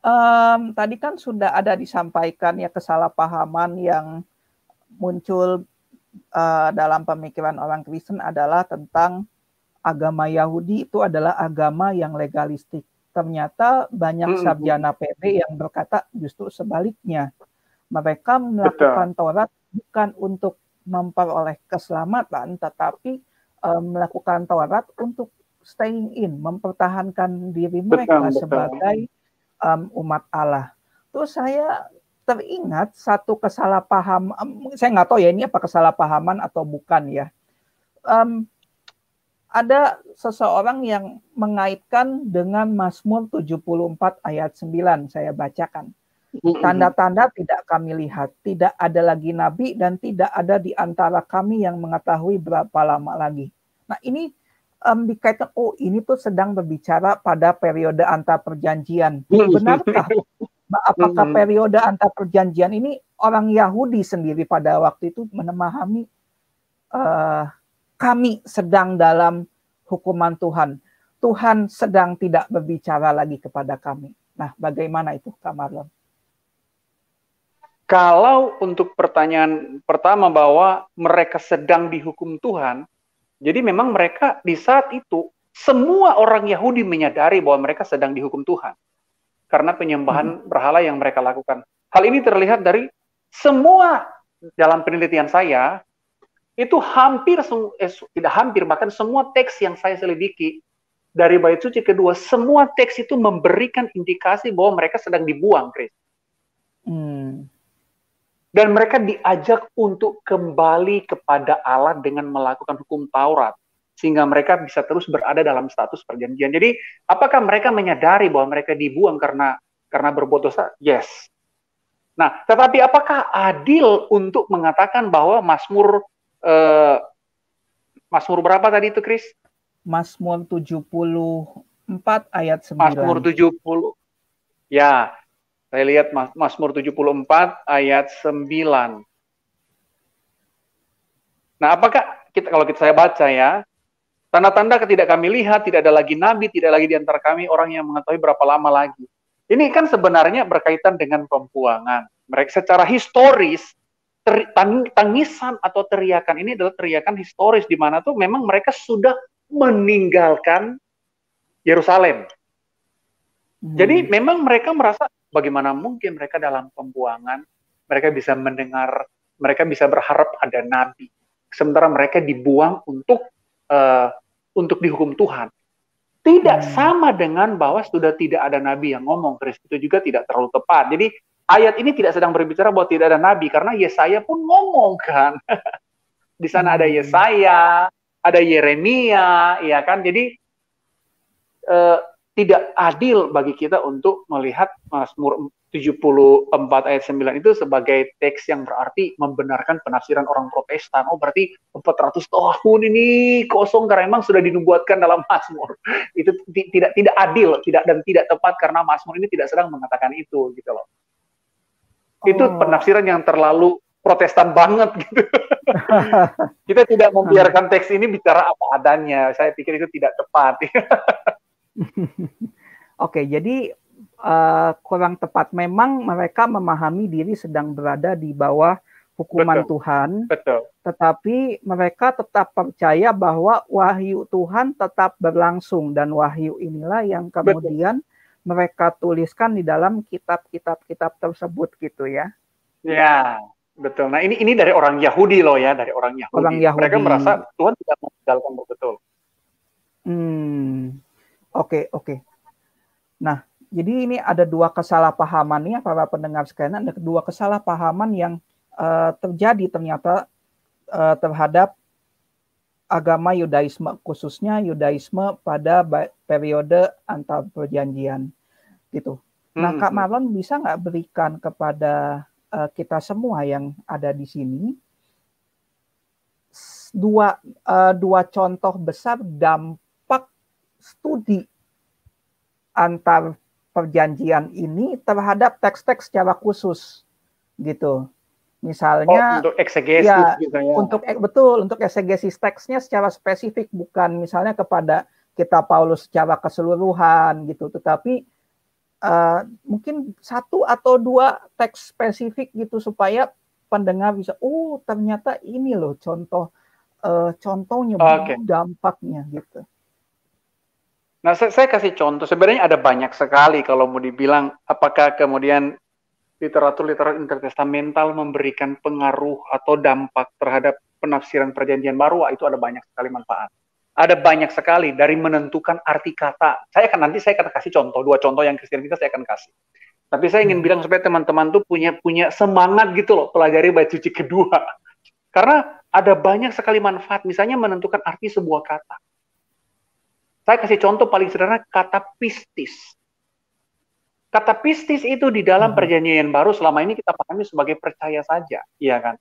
um, tadi kan sudah ada disampaikan ya kesalahpahaman yang muncul uh, dalam pemikiran orang Kristen adalah tentang agama Yahudi itu adalah agama yang legalistik. Ternyata banyak sarjana PB yang berkata justru sebaliknya. Mereka melakukan Betul. Taurat bukan untuk memperoleh keselamatan, tetapi um, melakukan Taurat untuk staying in, mempertahankan diri mereka betul, sebagai Um, umat Allah. Terus saya teringat satu kesalahpaham, saya nggak tahu ya ini apa kesalahpahaman atau bukan ya. Um, ada seseorang yang mengaitkan dengan Mazmur 74 ayat 9 saya bacakan. Tanda-tanda tidak kami lihat, tidak ada lagi nabi dan tidak ada di antara kami yang mengetahui berapa lama lagi. Nah, ini um, dikaitkan oh ini tuh sedang berbicara pada periode antar perjanjian. Benarkah apakah hmm. periode antar perjanjian ini orang Yahudi sendiri pada waktu itu memahami uh, kami sedang dalam hukuman Tuhan. Tuhan sedang tidak berbicara lagi kepada kami. Nah, bagaimana itu, Kak Marlon? Kalau untuk pertanyaan pertama bahwa mereka sedang dihukum Tuhan, jadi memang mereka di saat itu semua orang Yahudi menyadari bahwa mereka sedang dihukum Tuhan karena penyembahan hmm. berhala yang mereka lakukan. Hal ini terlihat dari semua dalam penelitian saya itu hampir eh, tidak hampir bahkan semua teks yang saya selidiki dari bait suci kedua semua teks itu memberikan indikasi bahwa mereka sedang dibuang, Chris. Hmm. Dan mereka diajak untuk kembali kepada Allah dengan melakukan hukum Taurat sehingga mereka bisa terus berada dalam status perjanjian. Jadi, apakah mereka menyadari bahwa mereka dibuang karena karena berbuat dosa? Yes. Nah, tetapi apakah adil untuk mengatakan bahwa Mazmur eh, Mazmur berapa tadi itu, Kris? Mazmur 74 ayat 9. Mazmur 70. Ya, saya lihat Mazmur 74 ayat 9. Nah, apakah kita kalau kita saya baca ya, Tanda-tanda tidak kami lihat, tidak ada lagi nabi, tidak lagi di antara kami orang yang mengetahui berapa lama lagi. Ini kan sebenarnya berkaitan dengan pembuangan. Mereka secara historis, ter, tangisan atau teriakan ini adalah teriakan historis di mana tuh memang mereka sudah meninggalkan Yerusalem. Hmm. Jadi memang mereka merasa bagaimana mungkin mereka dalam pembuangan, mereka bisa mendengar, mereka bisa berharap ada nabi. Sementara mereka dibuang untuk uh, untuk dihukum Tuhan. Tidak hmm. sama dengan bahwa sudah tidak ada nabi yang ngomong, Chris. Itu juga tidak terlalu tepat. Jadi ayat ini tidak sedang berbicara bahwa tidak ada nabi karena Yesaya pun ngomong kan. Di sana ada hmm. Yesaya, ada Yeremia, ya kan. Jadi uh, tidak adil bagi kita untuk melihat Mazmur 74 ayat 9 itu sebagai teks yang berarti membenarkan penafsiran orang protestan. Oh berarti 400 tahun ini kosong karena memang sudah dinubuatkan dalam Mazmur. Itu tidak tidak adil, tidak dan tidak tepat karena Mazmur ini tidak sedang mengatakan itu gitu loh. Oh. Itu penafsiran yang terlalu protestan banget gitu. kita tidak membiarkan teks ini bicara apa adanya. Saya pikir itu tidak tepat. Oke, jadi uh, kurang tepat. Memang mereka memahami diri sedang berada di bawah hukuman Betul. Tuhan. Betul. Tetapi mereka tetap percaya bahwa wahyu Tuhan tetap berlangsung dan wahyu inilah yang kemudian Betul. mereka tuliskan di dalam kitab-kitab kitab tersebut gitu ya. Ya, betul. Nah, ini ini dari orang Yahudi loh ya, dari orang Yahudi. Orang Yahudi. Mereka merasa Tuhan tidak meninggalkan betul. Hmm. Oke, oke. Nah, jadi ini ada dua kesalahpahaman ya para pendengar sekalian, ada dua kesalahpahaman yang uh, terjadi ternyata uh, terhadap agama Yudaisme khususnya Yudaisme pada periode antar perjanjian gitu. Nah, Kak hmm. Marlon bisa nggak berikan kepada uh, kita semua yang ada di sini dua uh, dua contoh besar dampak studi antar perjanjian ini terhadap teks-teks secara khusus gitu. Misalnya oh, untuk eksegesis ya, gitu ya. Untuk betul untuk eksegesis teksnya secara spesifik bukan misalnya kepada kita Paulus secara keseluruhan gitu, tetapi uh, mungkin satu atau dua teks spesifik gitu supaya pendengar bisa oh ternyata ini loh contoh uh, contohnya okay. dampaknya gitu. Nah, saya, saya kasih contoh. Sebenarnya ada banyak sekali kalau mau dibilang apakah kemudian literatur-literatur intertestamental memberikan pengaruh atau dampak terhadap penafsiran perjanjian baru, itu ada banyak sekali manfaat. Ada banyak sekali dari menentukan arti kata. Saya akan nanti saya akan kasih contoh, dua contoh yang Kristen kita saya akan kasih. Tapi saya ingin hmm. bilang supaya teman-teman tuh punya punya semangat gitu loh pelajari bait suci kedua. Karena ada banyak sekali manfaat, misalnya menentukan arti sebuah kata. Saya kasih contoh paling sederhana kata pistis. Kata pistis itu di dalam hmm. perjanjian baru selama ini kita pahami sebagai percaya saja, iya kan?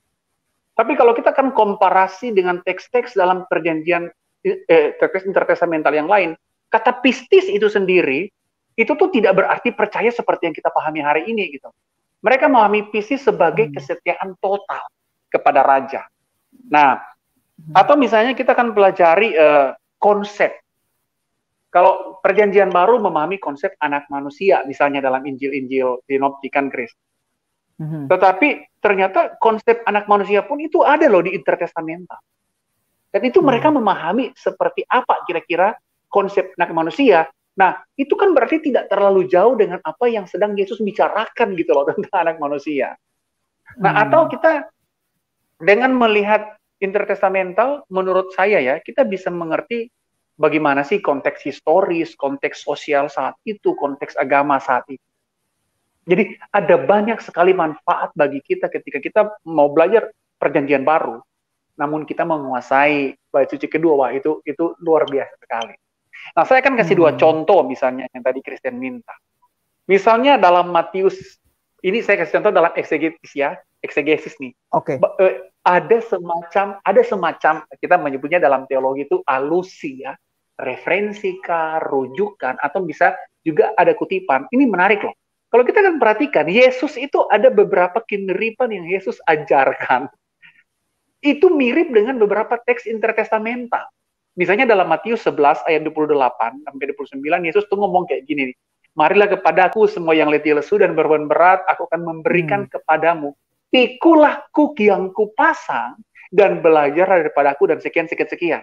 Tapi kalau kita kan komparasi dengan teks-teks dalam perjanjian eh, teks intertestamental yang lain, kata pistis itu sendiri itu tuh tidak berarti percaya seperti yang kita pahami hari ini gitu. Mereka memahami pistis sebagai hmm. kesetiaan total kepada raja. Nah, hmm. atau misalnya kita akan pelajari uh, konsep kalau perjanjian baru memahami konsep anak manusia, misalnya dalam Injil-Injil sinoptikan Kris. Mm-hmm. Tetapi ternyata konsep anak manusia pun itu ada loh di intertestamental. Dan itu mm-hmm. mereka memahami seperti apa kira-kira konsep anak manusia. Nah, itu kan berarti tidak terlalu jauh dengan apa yang sedang Yesus bicarakan gitu loh tentang anak manusia. Nah, hmm. atau kita dengan melihat intertestamental, menurut saya ya, kita bisa mengerti bagaimana sih konteks historis, konteks sosial saat itu, konteks agama saat itu. Jadi ada banyak sekali manfaat bagi kita ketika kita mau belajar perjanjian baru, namun kita menguasai bait suci kedua, wah itu itu luar biasa sekali. Nah, saya akan kasih hmm. dua contoh misalnya yang tadi Kristen minta. Misalnya dalam Matius, ini saya kasih contoh dalam eksegesis ya, eksegesis nih. Oke. Okay. Eh, ada semacam ada semacam kita menyebutnya dalam teologi itu alusi ya referensi kah, rujukan, atau bisa juga ada kutipan. Ini menarik loh. Kalau kita kan perhatikan, Yesus itu ada beberapa kemiripan yang Yesus ajarkan. Itu mirip dengan beberapa teks intertestamental. Misalnya dalam Matius 11 ayat 28 sampai 29, Yesus tuh ngomong kayak gini nih. Marilah kepadaku semua yang letih lesu dan berbeban berat, aku akan memberikan hmm. kepadamu. Pikulah kuk yang kupasang dan belajar daripada aku dan sekian-sekian sekian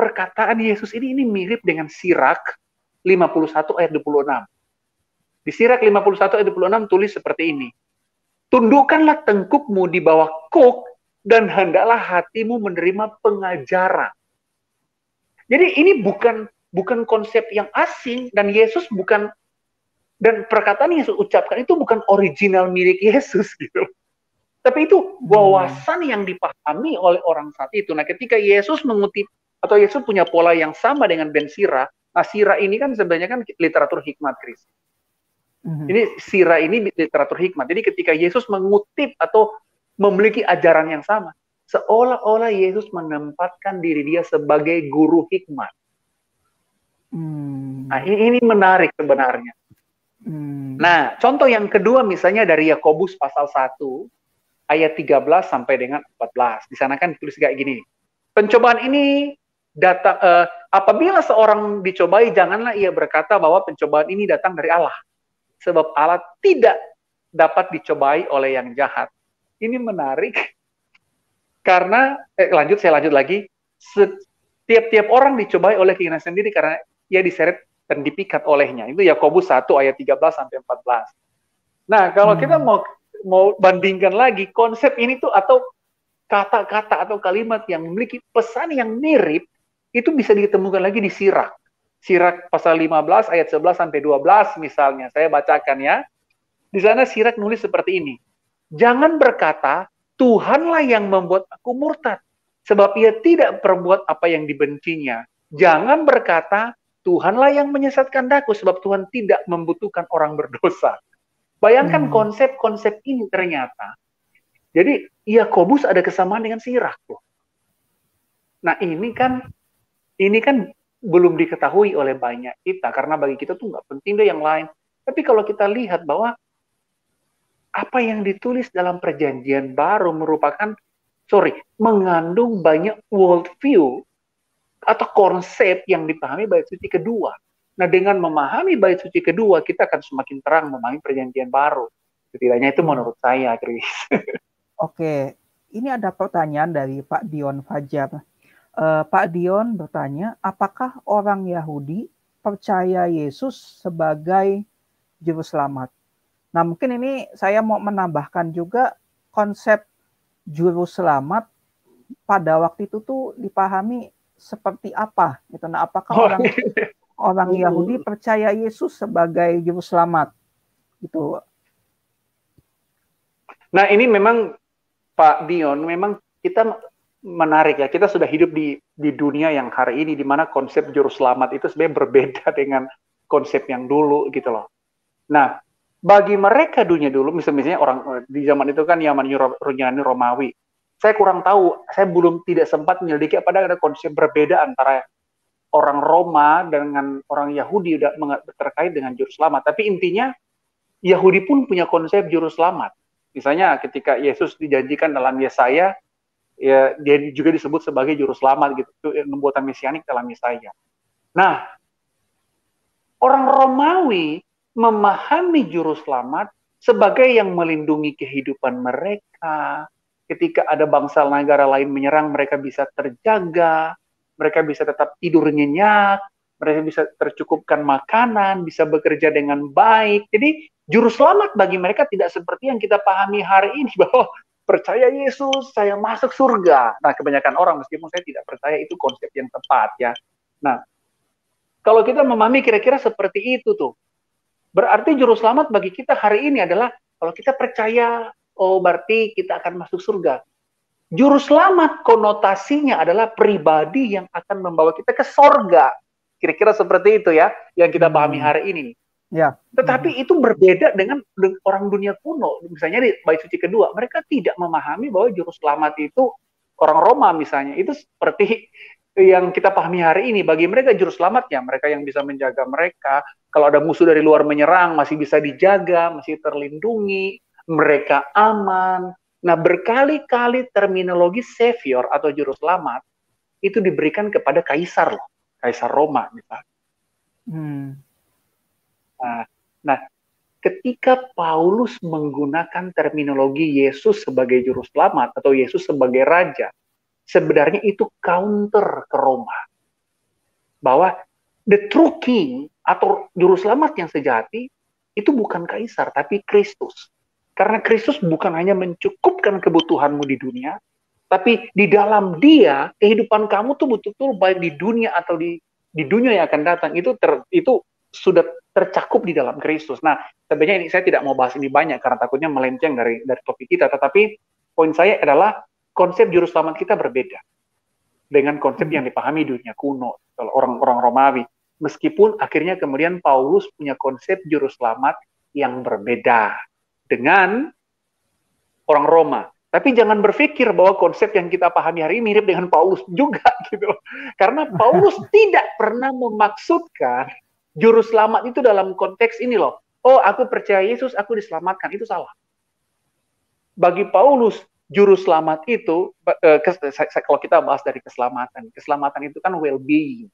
perkataan Yesus ini ini mirip dengan Sirak 51 ayat 26. Di Sirak 51 ayat 26 tulis seperti ini. Tundukkanlah tengkukmu di bawah kuk dan hendaklah hatimu menerima pengajaran. Jadi ini bukan bukan konsep yang asing dan Yesus bukan dan perkataan Yesus ucapkan itu bukan original milik Yesus gitu. Tapi itu hmm. wawasan yang dipahami oleh orang saat itu. Nah, ketika Yesus mengutip atau Yesus punya pola yang sama dengan Ben Sira. Nah, Sira ini kan sebenarnya kan literatur hikmat, Chris. Mm-hmm. Ini Sira ini literatur hikmat. Jadi ketika Yesus mengutip atau memiliki ajaran yang sama, seolah-olah Yesus menempatkan diri dia sebagai guru hikmat. Hmm. Nah, ini, ini menarik sebenarnya. Hmm. Nah, contoh yang kedua misalnya dari Yakobus pasal 1 ayat 13 sampai dengan 14. Di sana kan tulis kayak gini. Pencobaan ini datang uh, apabila seorang dicobai janganlah ia berkata bahwa pencobaan ini datang dari Allah. Sebab Allah tidak dapat dicobai oleh yang jahat. Ini menarik karena eh, lanjut saya lanjut lagi. Setiap-tiap orang dicobai oleh keinginan sendiri karena ia diseret dan dipikat olehnya. Itu Yakobus 1 ayat 13 sampai 14 nah kalau hmm. kita mau mau bandingkan lagi konsep ini tuh atau kata-kata atau kalimat yang memiliki pesan yang mirip itu bisa ditemukan lagi di Sirak. Sirak pasal 15 ayat 11 sampai 12 misalnya. Saya bacakan ya. Di sana Sirak nulis seperti ini. Jangan berkata, Tuhanlah yang membuat aku murtad. Sebab ia tidak perbuat apa yang dibencinya. Jangan berkata, Tuhanlah yang menyesatkan daku sebab Tuhan tidak membutuhkan orang berdosa. Bayangkan hmm. konsep-konsep ini ternyata. Jadi Yakobus ada kesamaan dengan si Raku. Nah ini kan ini kan belum diketahui oleh banyak kita karena bagi kita tuh nggak penting deh yang lain. Tapi kalau kita lihat bahwa apa yang ditulis dalam perjanjian baru merupakan sorry mengandung banyak world view atau konsep yang dipahami bait suci kedua. Nah, dengan memahami bait suci kedua, kita akan semakin terang memahami perjanjian baru. Setidaknya itu menurut saya, Chris. Oke, ini ada pertanyaan dari Pak Dion Fajar. Uh, Pak Dion bertanya, apakah orang Yahudi percaya Yesus sebagai juru selamat? Nah, mungkin ini saya mau menambahkan juga konsep juru selamat pada waktu itu tuh dipahami seperti apa gitu. Nah, apakah oh, orang iya. orang Yahudi percaya Yesus sebagai juru selamat? Gitu. Nah, ini memang Pak Dion memang kita menarik ya. Kita sudah hidup di di dunia yang hari ini di mana konsep juru selamat itu sebenarnya berbeda dengan konsep yang dulu gitu loh. Nah, bagi mereka dunia dulu, misalnya orang di zaman itu kan zaman Yunani Romawi, saya kurang tahu, saya belum tidak sempat menyelidiki apa ada konsep berbeda antara orang Roma dengan orang Yahudi terkait dengan juru selamat. Tapi intinya Yahudi pun punya konsep juru selamat. Misalnya ketika Yesus dijanjikan dalam Yesaya, ya dia juga disebut sebagai juru selamat gitu, itu pembuatan mesianik dalam Yesaya. Nah, orang Romawi memahami juru selamat sebagai yang melindungi kehidupan mereka, ketika ada bangsa negara lain menyerang, mereka bisa terjaga, mereka bisa tetap tidur nyenyak, mereka bisa tercukupkan makanan, bisa bekerja dengan baik. Jadi juru selamat bagi mereka tidak seperti yang kita pahami hari ini bahwa percaya Yesus, saya masuk surga. Nah, kebanyakan orang meskipun saya tidak percaya itu konsep yang tepat ya. Nah, kalau kita memahami kira-kira seperti itu tuh, berarti juru selamat bagi kita hari ini adalah kalau kita percaya oh berarti kita akan masuk surga. Juru selamat konotasinya adalah pribadi yang akan membawa kita ke surga. Kira-kira seperti itu ya, yang kita pahami hmm. hari ini. Ya. Tetapi hmm. itu berbeda dengan orang dunia kuno. Misalnya di bait suci kedua, mereka tidak memahami bahwa juru selamat itu orang Roma misalnya. Itu seperti yang kita pahami hari ini. Bagi mereka juru selamat ya, mereka yang bisa menjaga mereka. Kalau ada musuh dari luar menyerang, masih bisa dijaga, masih terlindungi mereka aman. Nah, berkali-kali terminologi savior atau juru selamat itu diberikan kepada kaisar loh, kaisar Roma misalnya. Hmm. Nah, nah, ketika Paulus menggunakan terminologi Yesus sebagai juru selamat atau Yesus sebagai raja, sebenarnya itu counter ke Roma. Bahwa the true king atau juru selamat yang sejati itu bukan kaisar tapi Kristus. Karena Kristus bukan hanya mencukupkan kebutuhanmu di dunia, tapi di dalam dia kehidupan kamu tuh betul-betul baik di dunia atau di di dunia yang akan datang itu ter, itu sudah tercakup di dalam Kristus. Nah, sebenarnya ini saya tidak mau bahas ini banyak karena takutnya melenceng dari dari topik kita, tetapi poin saya adalah konsep juru selamat kita berbeda dengan konsep yang dipahami dunia kuno kalau orang-orang Romawi. Meskipun akhirnya kemudian Paulus punya konsep juru selamat yang berbeda dengan orang Roma. Tapi jangan berpikir bahwa konsep yang kita pahami hari ini mirip dengan Paulus juga gitu. Karena Paulus tidak pernah memaksudkan juru selamat itu dalam konteks ini loh. Oh, aku percaya Yesus, aku diselamatkan. Itu salah. Bagi Paulus, juru selamat itu eh, kalau kita bahas dari keselamatan, keselamatan itu kan well-being.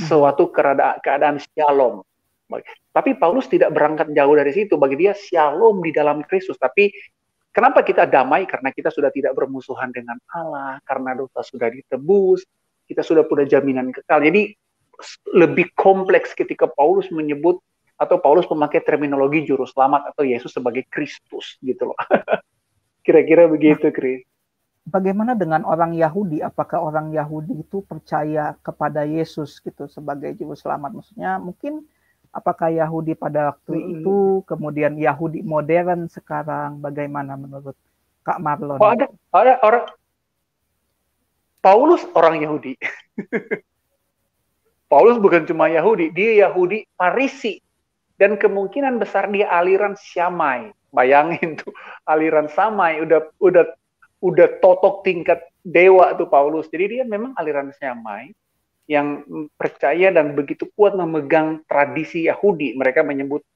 Hmm. Suatu keadaan, keadaan shalom. Tapi Paulus tidak berangkat jauh dari situ. Bagi dia shalom di dalam Kristus. Tapi kenapa kita damai? Karena kita sudah tidak bermusuhan dengan Allah. Karena dosa sudah ditebus. Kita sudah punya jaminan kekal. Jadi lebih kompleks ketika Paulus menyebut atau Paulus memakai terminologi juru selamat atau Yesus sebagai Kristus gitu loh. Kira-kira begitu, Kris. Bagaimana dengan orang Yahudi? Apakah orang Yahudi itu percaya kepada Yesus gitu sebagai juru selamat? Maksudnya mungkin apakah Yahudi pada waktu hmm. itu, kemudian Yahudi modern sekarang, bagaimana menurut Kak Marlon? Oh, ada, ada orang Paulus orang Yahudi. Paulus bukan cuma Yahudi, dia Yahudi Parisi. Dan kemungkinan besar dia aliran Syamai. Bayangin tuh, aliran Samai udah udah udah totok tingkat dewa tuh Paulus. Jadi dia memang aliran Syamai yang percaya dan begitu kuat memegang tradisi Yahudi. Mereka menyebut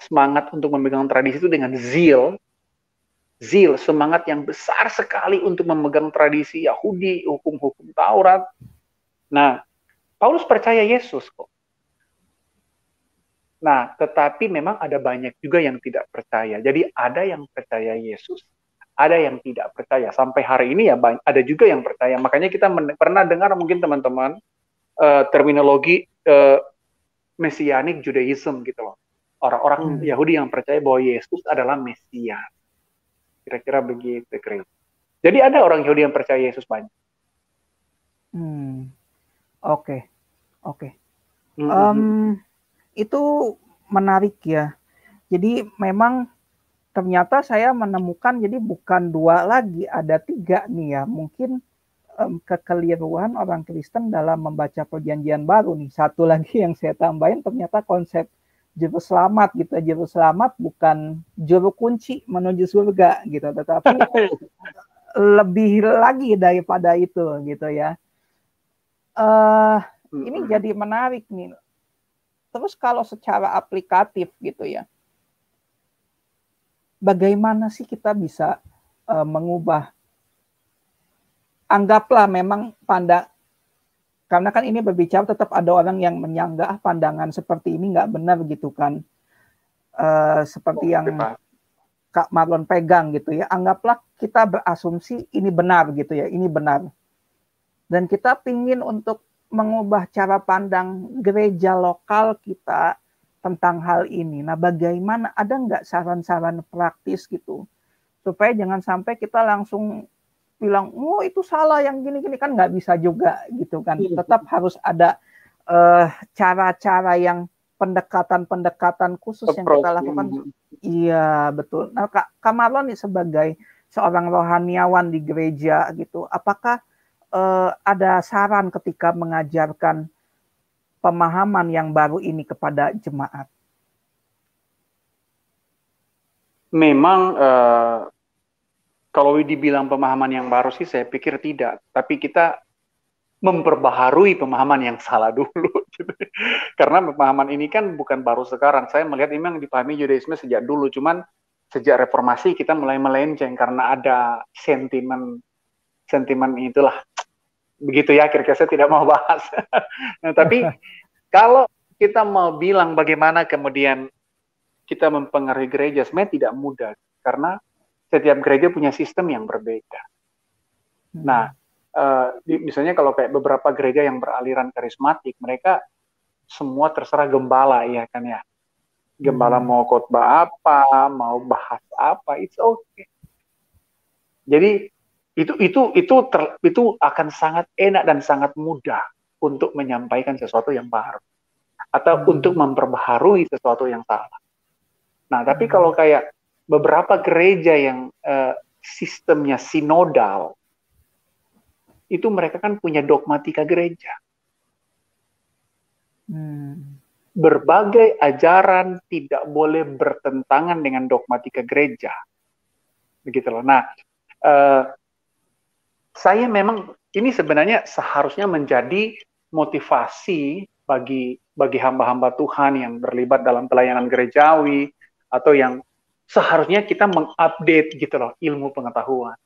semangat untuk memegang tradisi itu dengan zeal. Zeal, semangat yang besar sekali untuk memegang tradisi Yahudi, hukum-hukum Taurat. Nah, Paulus percaya Yesus kok. Nah, tetapi memang ada banyak juga yang tidak percaya. Jadi ada yang percaya Yesus, ada yang tidak percaya. Sampai hari ini ya ada juga yang percaya. Makanya kita pernah dengar mungkin teman-teman uh, terminologi uh, mesianic Judaism gitu loh. Orang-orang hmm. Yahudi yang percaya bahwa Yesus adalah Mesias. Kira-kira begitu, Chris. Jadi ada orang Yahudi yang percaya Yesus banyak. Hmm. Oke, oke. Um, itu menarik ya. Jadi memang ternyata saya menemukan jadi bukan dua lagi, ada tiga nih ya. Mungkin um, kekeliruan orang Kristen dalam membaca perjanjian baru nih. Satu lagi yang saya tambahin ternyata konsep juru selamat gitu. Juru selamat bukan juru kunci menuju surga gitu, tetapi lebih lagi daripada itu gitu ya uh, ini jadi menarik nih. Terus kalau secara aplikatif gitu ya, bagaimana sih kita bisa uh, mengubah? Anggaplah memang pandang, karena kan ini berbicara tetap ada orang yang menyanggah pandangan seperti ini nggak benar gitu kan, uh, seperti yang Kak Marlon pegang gitu ya. Anggaplah kita berasumsi ini benar gitu ya, ini benar dan kita ingin untuk mengubah cara pandang gereja lokal kita tentang hal ini. Nah, bagaimana ada nggak saran-saran praktis gitu supaya jangan sampai kita langsung bilang, oh itu salah yang gini-gini kan nggak bisa juga gitu kan. Iya. Tetap harus ada uh, cara-cara yang pendekatan-pendekatan khusus yang kita lakukan. Iya betul. Nah, Kak Kamarlon nih sebagai seorang rohaniawan di gereja gitu, apakah uh, ada saran ketika mengajarkan pemahaman yang baru ini kepada jemaat? Memang uh, kalau dibilang pemahaman yang baru sih saya pikir tidak, tapi kita memperbaharui pemahaman yang salah dulu. Gitu. Karena pemahaman ini kan bukan baru sekarang. Saya melihat memang dipahami Judaisme sejak dulu, cuman sejak reformasi kita mulai melenceng karena ada sentimen sentimen itulah begitu ya kira-kira saya tidak mau bahas. nah, tapi kalau kita mau bilang bagaimana kemudian kita mempengaruhi gereja, sebenarnya tidak mudah karena setiap gereja punya sistem yang berbeda. Hmm. Nah, uh, misalnya kalau kayak beberapa gereja yang beraliran karismatik, mereka semua terserah gembala ya kan ya. Gembala hmm. mau khotbah apa, mau bahas apa, it's okay. Jadi itu itu itu ter, itu akan sangat enak dan sangat mudah untuk menyampaikan sesuatu yang baru atau hmm. untuk memperbaharui sesuatu yang salah. Nah, tapi hmm. kalau kayak beberapa gereja yang uh, sistemnya sinodal itu mereka kan punya dogmatika gereja. Hmm. Berbagai ajaran tidak boleh bertentangan dengan dogmatika gereja. Begitu loh. Nah, uh, saya memang ini sebenarnya seharusnya menjadi motivasi bagi bagi hamba-hamba Tuhan yang berlibat dalam pelayanan gerejawi atau yang seharusnya kita mengupdate gitu loh ilmu pengetahuan.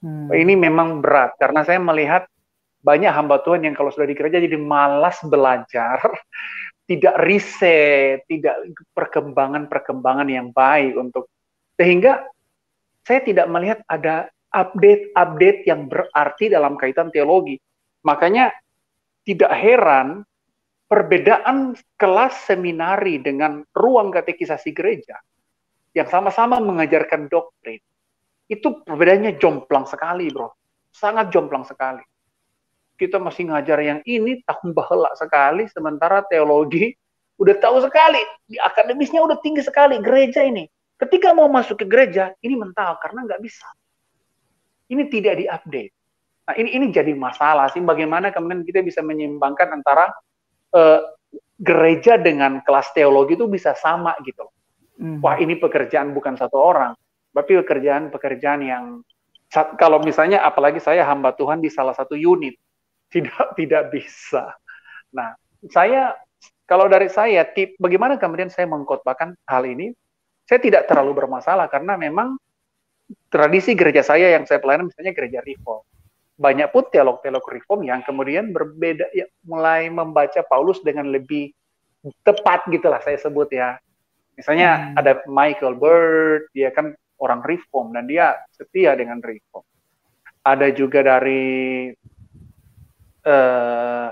Hmm. Ini memang berat karena saya melihat banyak hamba Tuhan yang kalau sudah di gereja jadi malas belajar, tidak riset, tidak perkembangan-perkembangan yang baik untuk sehingga saya tidak melihat ada update-update yang berarti dalam kaitan teologi. Makanya tidak heran perbedaan kelas seminari dengan ruang katekisasi gereja yang sama-sama mengajarkan doktrin itu perbedaannya jomplang sekali, bro. Sangat jomplang sekali. Kita masih ngajar yang ini tahun bahela sekali, sementara teologi udah tahu sekali, di akademisnya udah tinggi sekali gereja ini. Ketika mau masuk ke gereja, ini mental karena nggak bisa ini tidak diupdate. Nah, ini ini jadi masalah sih bagaimana kemudian kita bisa menyeimbangkan antara uh, gereja dengan kelas teologi itu bisa sama gitu. Mm. Wah ini pekerjaan bukan satu orang, tapi pekerjaan-pekerjaan yang kalau misalnya apalagi saya hamba Tuhan di salah satu unit tidak tidak bisa. Nah, saya kalau dari saya tip bagaimana kemudian saya mengkotbahkan hal ini, saya tidak terlalu bermasalah karena memang tradisi gereja saya yang saya pelayanan misalnya gereja reform. Banyak pun teolog-teolog reform yang kemudian berbeda ya, mulai membaca Paulus dengan lebih tepat gitulah saya sebut ya. Misalnya hmm. ada Michael Bird, dia kan orang reform dan dia setia dengan reform. Ada juga dari uh,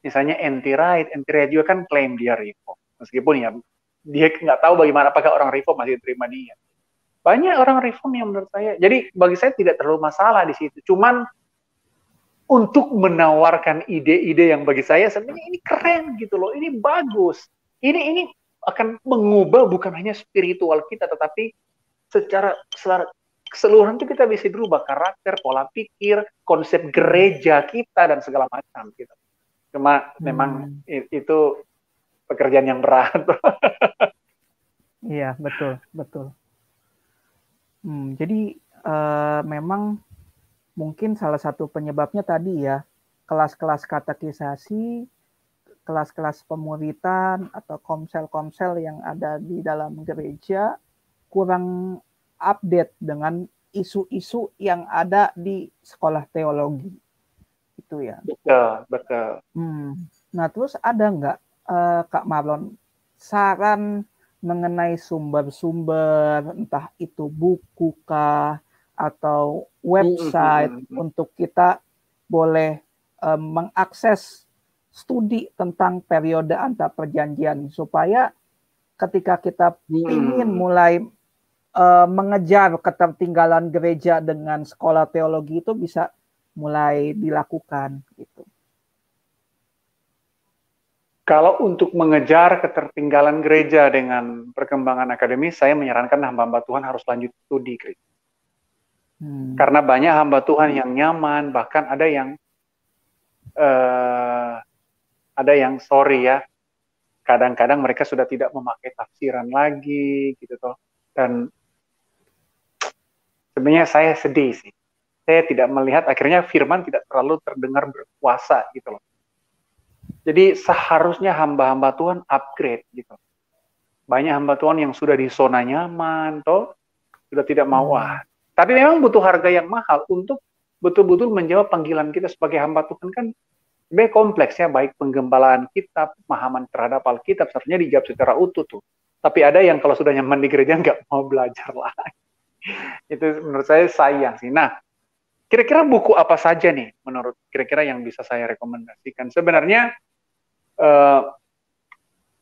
misalnya anti right, anti right juga kan klaim dia reform. Meskipun ya dia nggak tahu bagaimana apakah orang reform masih terima dia. Banyak orang reform yang menurut saya, jadi bagi saya tidak terlalu masalah di situ. Cuman untuk menawarkan ide-ide yang bagi saya sebenarnya ini keren gitu loh, ini bagus. Ini ini akan mengubah bukan hanya spiritual kita, tetapi secara keseluruhan itu kita bisa berubah karakter, pola pikir, konsep gereja kita dan segala macam gitu. Cuma hmm. memang itu pekerjaan yang berat. iya betul betul. Hmm, jadi uh, memang mungkin salah satu penyebabnya tadi ya kelas-kelas katekisasi, kelas-kelas pemuritan atau komsel-komsel yang ada di dalam gereja kurang update dengan isu-isu yang ada di sekolah teologi. Itu ya. Betul betul. Hmm. nah terus ada nggak uh, kak Marlon saran mengenai sumber-sumber entah itu buku kah atau website mm -hmm. untuk kita boleh uh, mengakses studi tentang periode antar perjanjian supaya ketika kita ingin mulai uh, mengejar ketertinggalan gereja dengan sekolah teologi itu bisa mulai dilakukan gitu. Kalau untuk mengejar ketertinggalan gereja dengan perkembangan akademis, saya menyarankan hamba-hamba Tuhan harus lanjut studi, Hmm. Karena banyak hamba Tuhan yang nyaman, bahkan ada yang uh, ada yang sorry ya, kadang-kadang mereka sudah tidak memakai tafsiran lagi, gitu toh. Dan sebenarnya saya sedih sih. Saya tidak melihat akhirnya firman tidak terlalu terdengar berkuasa gitu loh. Jadi seharusnya hamba-hamba Tuhan upgrade gitu. Banyak hamba Tuhan yang sudah di zona nyaman toh sudah tidak mau ah. Tapi memang butuh harga yang mahal untuk betul-betul menjawab panggilan kita sebagai hamba Tuhan kan lebih kompleksnya baik penggembalaan kitab, pemahaman terhadap Alkitab seharusnya dijawab secara utuh tuh. Tapi ada yang kalau sudah nyaman di gereja nggak mau belajar lagi itu menurut saya sayang sih. Nah, kira-kira buku apa saja nih menurut kira-kira yang bisa saya rekomendasikan? Sebenarnya uh,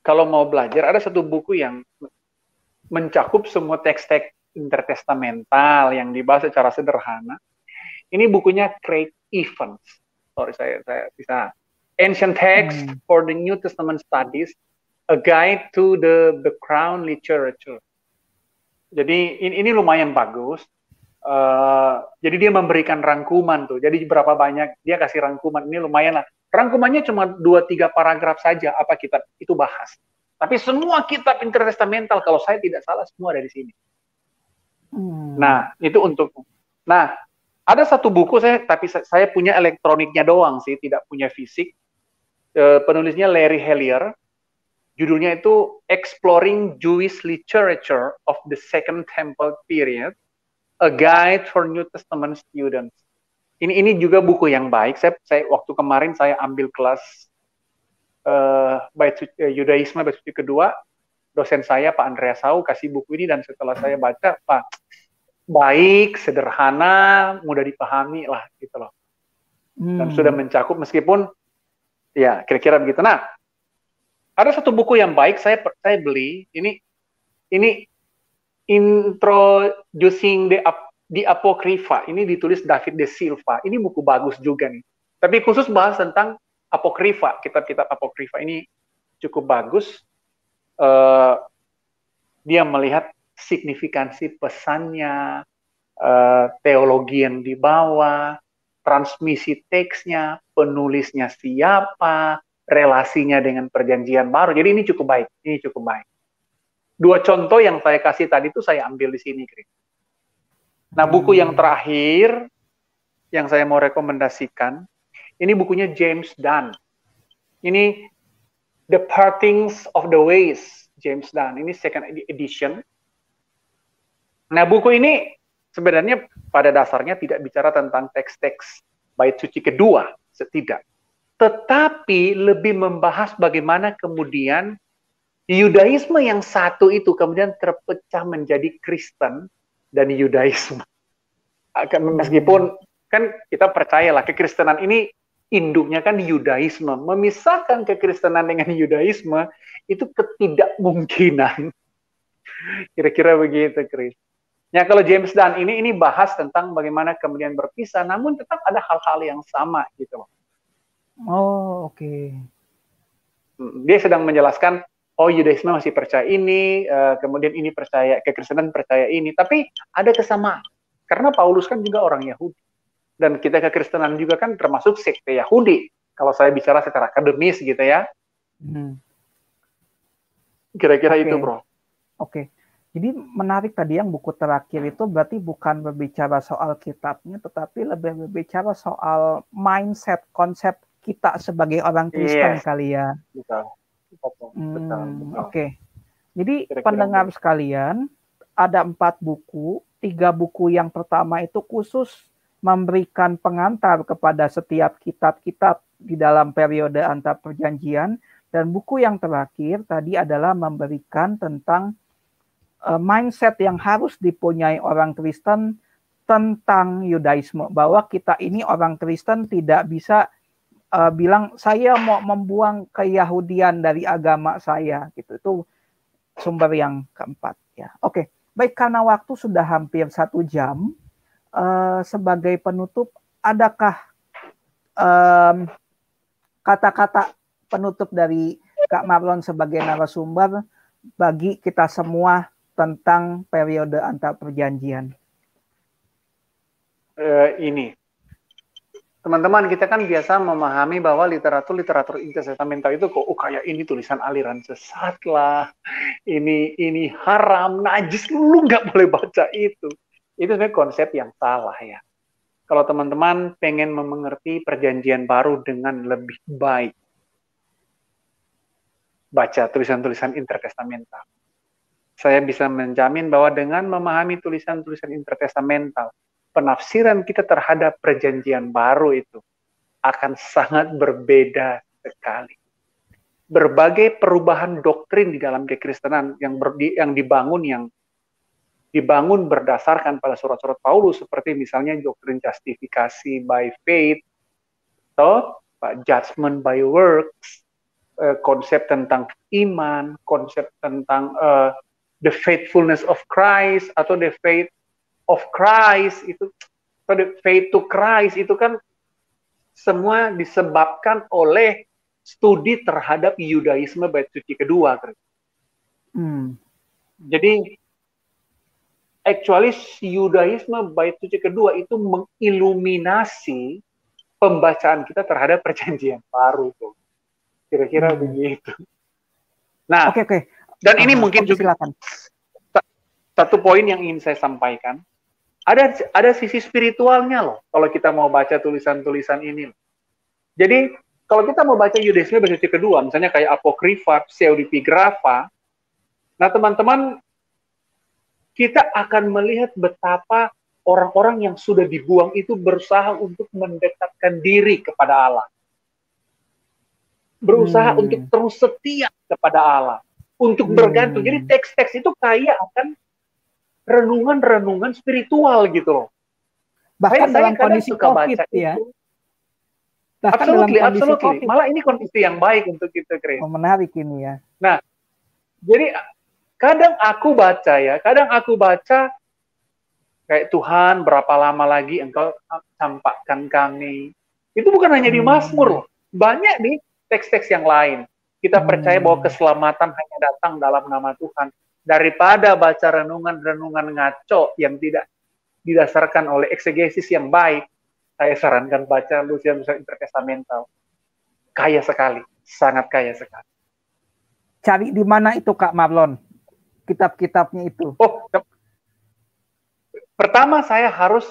kalau mau belajar ada satu buku yang mencakup semua teks-teks intertestamental yang dibahas secara sederhana. Ini bukunya Craig Evans. Sorry saya saya bisa Ancient Text hmm. for the New Testament Studies, a guide to the the Crown Literature. Jadi ini, ini lumayan bagus. Uh, jadi dia memberikan rangkuman tuh. Jadi berapa banyak dia kasih rangkuman ini lumayan lah. Rangkumannya cuma dua tiga paragraf saja apa kitab itu bahas. Tapi semua kitab intertestamental kalau saya tidak salah semua dari sini. Hmm. Nah itu untuk. Nah ada satu buku saya tapi saya punya elektroniknya doang sih tidak punya fisik. Uh, penulisnya Larry Hellier Judulnya itu Exploring Jewish Literature of the Second Temple Period, A Guide for New Testament Students. Ini ini juga buku yang baik. Saya, saya waktu kemarin saya ambil kelas uh, bait uh, Yudaisme bait suci kedua, dosen saya Pak Andreas Sau kasih buku ini dan setelah saya baca, Pak baik, sederhana, mudah dipahami lah gitu loh. Hmm. Dan sudah mencakup meskipun ya kira-kira begitu. Nah, ada satu buku yang baik saya saya beli ini ini introducing the the apocrypha ini ditulis David de Silva ini buku bagus juga nih tapi khusus bahas tentang apokrifa kitab-kitab apokrifa ini cukup bagus uh, dia melihat signifikansi pesannya uh, teologi yang dibawa transmisi teksnya penulisnya siapa relasinya dengan perjanjian baru. Jadi ini cukup baik, ini cukup baik. Dua contoh yang saya kasih tadi itu saya ambil di sini, Chris. Nah, buku yang hmm. terakhir yang saya mau rekomendasikan, ini bukunya James Dunn. Ini The Partings of the Ways, James Dunn. Ini second edition. Nah, buku ini sebenarnya pada dasarnya tidak bicara tentang teks-teks bait suci kedua, setidak. Tetapi lebih membahas bagaimana kemudian Yudaisme yang satu itu kemudian terpecah menjadi Kristen dan Yudaisme. Meskipun kan kita percayalah kekristenan ini induknya kan Yudaisme. Memisahkan kekristenan dengan Yudaisme itu ketidakmungkinan. Kira-kira begitu, Chris. Ya kalau James Dunn ini ini bahas tentang bagaimana kemudian berpisah, namun tetap ada hal-hal yang sama gitu. Oh oke. Okay. Dia sedang menjelaskan, oh Yudaisme masih percaya ini, uh, kemudian ini percaya kekristenan percaya ini, tapi ada kesamaan. Karena Paulus kan juga orang Yahudi dan kita kekristenan juga kan termasuk sekte Yahudi. Kalau saya bicara secara akademis gitu ya. Hmm. Kira-kira okay. itu, Bro. Oke. Okay. Jadi menarik tadi yang buku terakhir itu berarti bukan berbicara soal kitabnya, tetapi lebih berbicara soal mindset, konsep kita sebagai orang Kristen yes. kali ya. Betul. Betul. Hmm, Oke. Okay. Jadi Kira -kira pendengar betul. sekalian, ada empat buku. Tiga buku yang pertama itu khusus memberikan pengantar kepada setiap kitab-kitab di dalam periode antar perjanjian dan buku yang terakhir tadi adalah memberikan tentang uh, mindset yang harus dipunyai orang Kristen tentang Yudaisme bahwa kita ini orang Kristen tidak bisa uh, bilang saya mau membuang keyahudian dari agama saya gitu. Itu sumber yang keempat ya. Oke baik karena waktu sudah hampir satu jam uh, sebagai penutup, adakah kata-kata um, penutup dari Kak Marlon sebagai narasumber bagi kita semua tentang periode antar perjanjian? Uh, ini, teman-teman kita kan biasa memahami bahwa literatur literatur intertestamental itu kok oh kayak ini tulisan aliran sesat lah, ini ini haram, najis, lu nggak boleh baca itu itu sebenarnya konsep yang salah ya. Kalau teman-teman pengen mengerti perjanjian baru dengan lebih baik, baca tulisan-tulisan intertestamental. Saya bisa menjamin bahwa dengan memahami tulisan-tulisan intertestamental, penafsiran kita terhadap perjanjian baru itu akan sangat berbeda sekali. Berbagai perubahan doktrin di dalam kekristenan yang ber, yang dibangun yang dibangun berdasarkan pada surat-surat Paulus seperti misalnya doktrin justifikasi by faith atau judgment by works, uh, konsep tentang iman, konsep tentang uh, the faithfulness of Christ atau the faith of Christ itu atau the faith to Christ itu kan semua disebabkan oleh studi terhadap Yudaisme bait suci kedua. Hmm. Jadi actually Yudaisme bait suci kedua itu mengiluminasi pembacaan kita terhadap perjanjian baru tuh. Kira-kira hmm. begitu. Nah, oke okay, oke. Okay. Dan uh, ini mungkin okay, juga silakan. satu poin yang ingin saya sampaikan. Ada ada sisi spiritualnya loh kalau kita mau baca tulisan-tulisan ini. Jadi kalau kita mau baca Yudaisme bait suci kedua, misalnya kayak Apokrifa, Pseudepigrapha, nah teman-teman kita akan melihat betapa orang-orang yang sudah dibuang itu berusaha untuk mendekatkan diri kepada Allah. Berusaha hmm. untuk terus setia kepada Allah, untuk hmm. bergantung. Jadi teks-teks itu kaya akan renungan-renungan spiritual gitu loh. Bahkan saya, dalam saya kondisi suka COVID baca ya. Itu. Bahkan absolutely, dalam absolutely. COVID. Malah ini kondisi yang baik untuk kita, Chris. Oh, menarik ini ya. Nah, jadi Kadang aku baca ya, kadang aku baca kayak Tuhan berapa lama lagi engkau campakkan kami. Itu bukan hanya di Mazmur loh. Banyak di teks-teks yang lain. Kita percaya bahwa keselamatan hanya datang dalam nama Tuhan. Daripada baca renungan-renungan ngaco yang tidak didasarkan oleh eksegesis yang baik, saya sarankan baca Lucian Lucian Intertestamental. Kaya sekali. sangat kaya sekali. Cari di mana itu Kak Marlon? Kitab-kitabnya itu. Oh, pertama saya harus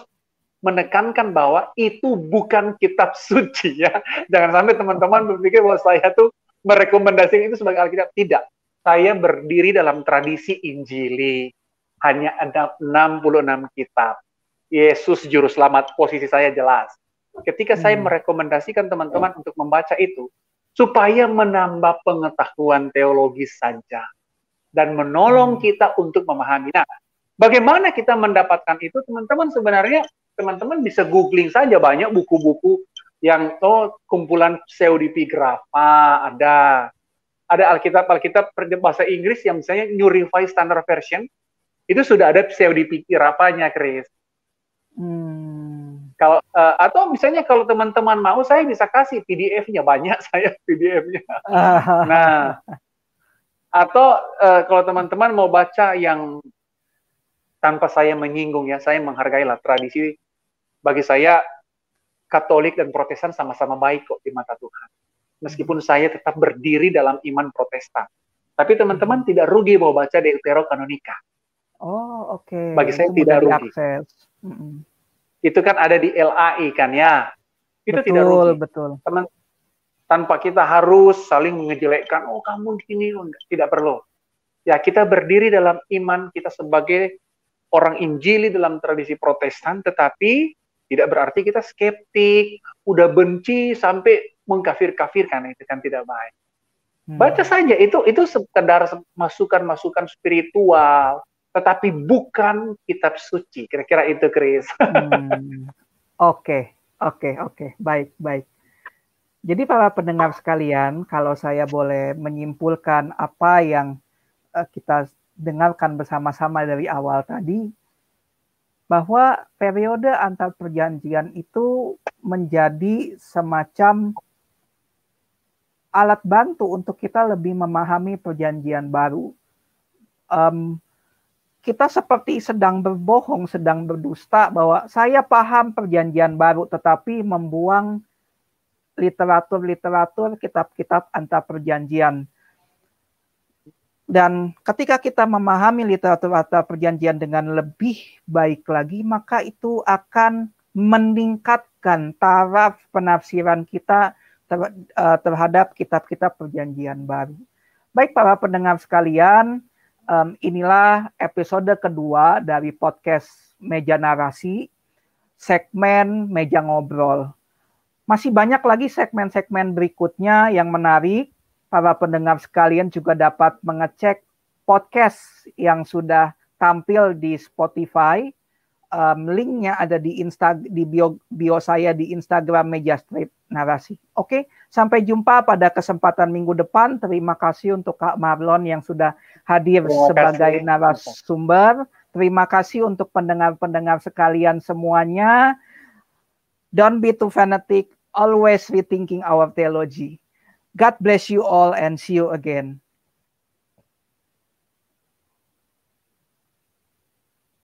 menekankan bahwa itu bukan kitab suci ya. Jangan sampai teman-teman berpikir bahwa saya tuh merekomendasikan itu sebagai Alkitab. Tidak. Saya berdiri dalam tradisi Injili. Hanya ada 66 kitab. Yesus juru selamat posisi saya jelas. Ketika hmm. saya merekomendasikan teman-teman untuk membaca itu, supaya menambah pengetahuan teologis saja dan menolong hmm. kita untuk memahami. Nah, bagaimana kita mendapatkan itu, teman-teman? Sebenarnya teman-teman bisa googling saja banyak buku-buku yang oh kumpulan pseudepigrafa ada ada Alkitab Alkitab bahasa Inggris yang misalnya New Revised Standard Version itu sudah ada pseudepigrafanya, Chris. Hmm. Kalau uh, atau misalnya kalau teman-teman mau saya bisa kasih PDF-nya banyak saya PDF-nya. nah, atau uh, kalau teman-teman mau baca yang tanpa saya menyinggung ya, saya menghargai lah tradisi bagi saya Katolik dan Protestan sama-sama baik kok di mata Tuhan. Meskipun saya tetap berdiri dalam iman Protestan. Tapi teman-teman hmm. tidak rugi mau baca Deuterokanonika. Oh, oke. Okay. Bagi saya Itu tidak rugi. Mm -mm itu kan ada di LAI kan ya. Itu betul, tidak rugi. Betul. Teman tanpa kita harus saling mengejelekkan, oh kamu gini, oh, tidak perlu. Ya kita berdiri dalam iman kita sebagai orang Injili dalam tradisi Protestan, tetapi tidak berarti kita skeptik, udah benci sampai mengkafir-kafirkan itu kan tidak baik. Hmm. Baca saja itu itu sekedar masukan-masukan spiritual, tetapi bukan kitab suci. Kira-kira itu, Chris. Hmm. Oke, oke, oke. Baik, baik. Jadi para pendengar sekalian, kalau saya boleh menyimpulkan apa yang uh, kita dengarkan bersama-sama dari awal tadi, bahwa periode antar perjanjian itu menjadi semacam alat bantu untuk kita lebih memahami perjanjian baru. Um, kita seperti sedang berbohong, sedang berdusta bahwa saya paham perjanjian baru tetapi membuang literatur-literatur, kitab-kitab antar perjanjian. Dan ketika kita memahami literatur antar perjanjian dengan lebih baik lagi, maka itu akan meningkatkan taraf penafsiran kita eh, terhadap kitab-kitab perjanjian baru. Baik para pendengar sekalian, inilah episode kedua dari podcast Meja Narasi, segmen Meja Ngobrol. Masih banyak lagi segmen-segmen berikutnya yang menarik. Para pendengar sekalian juga dapat mengecek podcast yang sudah tampil di Spotify. Um, linknya ada di Insta di bio, bio saya di Instagram Meja Strip Narasi. Oke, sampai jumpa pada kesempatan minggu depan. Terima kasih untuk Kak Marlon yang sudah hadir Terima sebagai kasih. narasumber. Terima kasih untuk pendengar-pendengar sekalian semuanya. Don't be too fanatic, always rethinking our theology. God bless you all and see you again.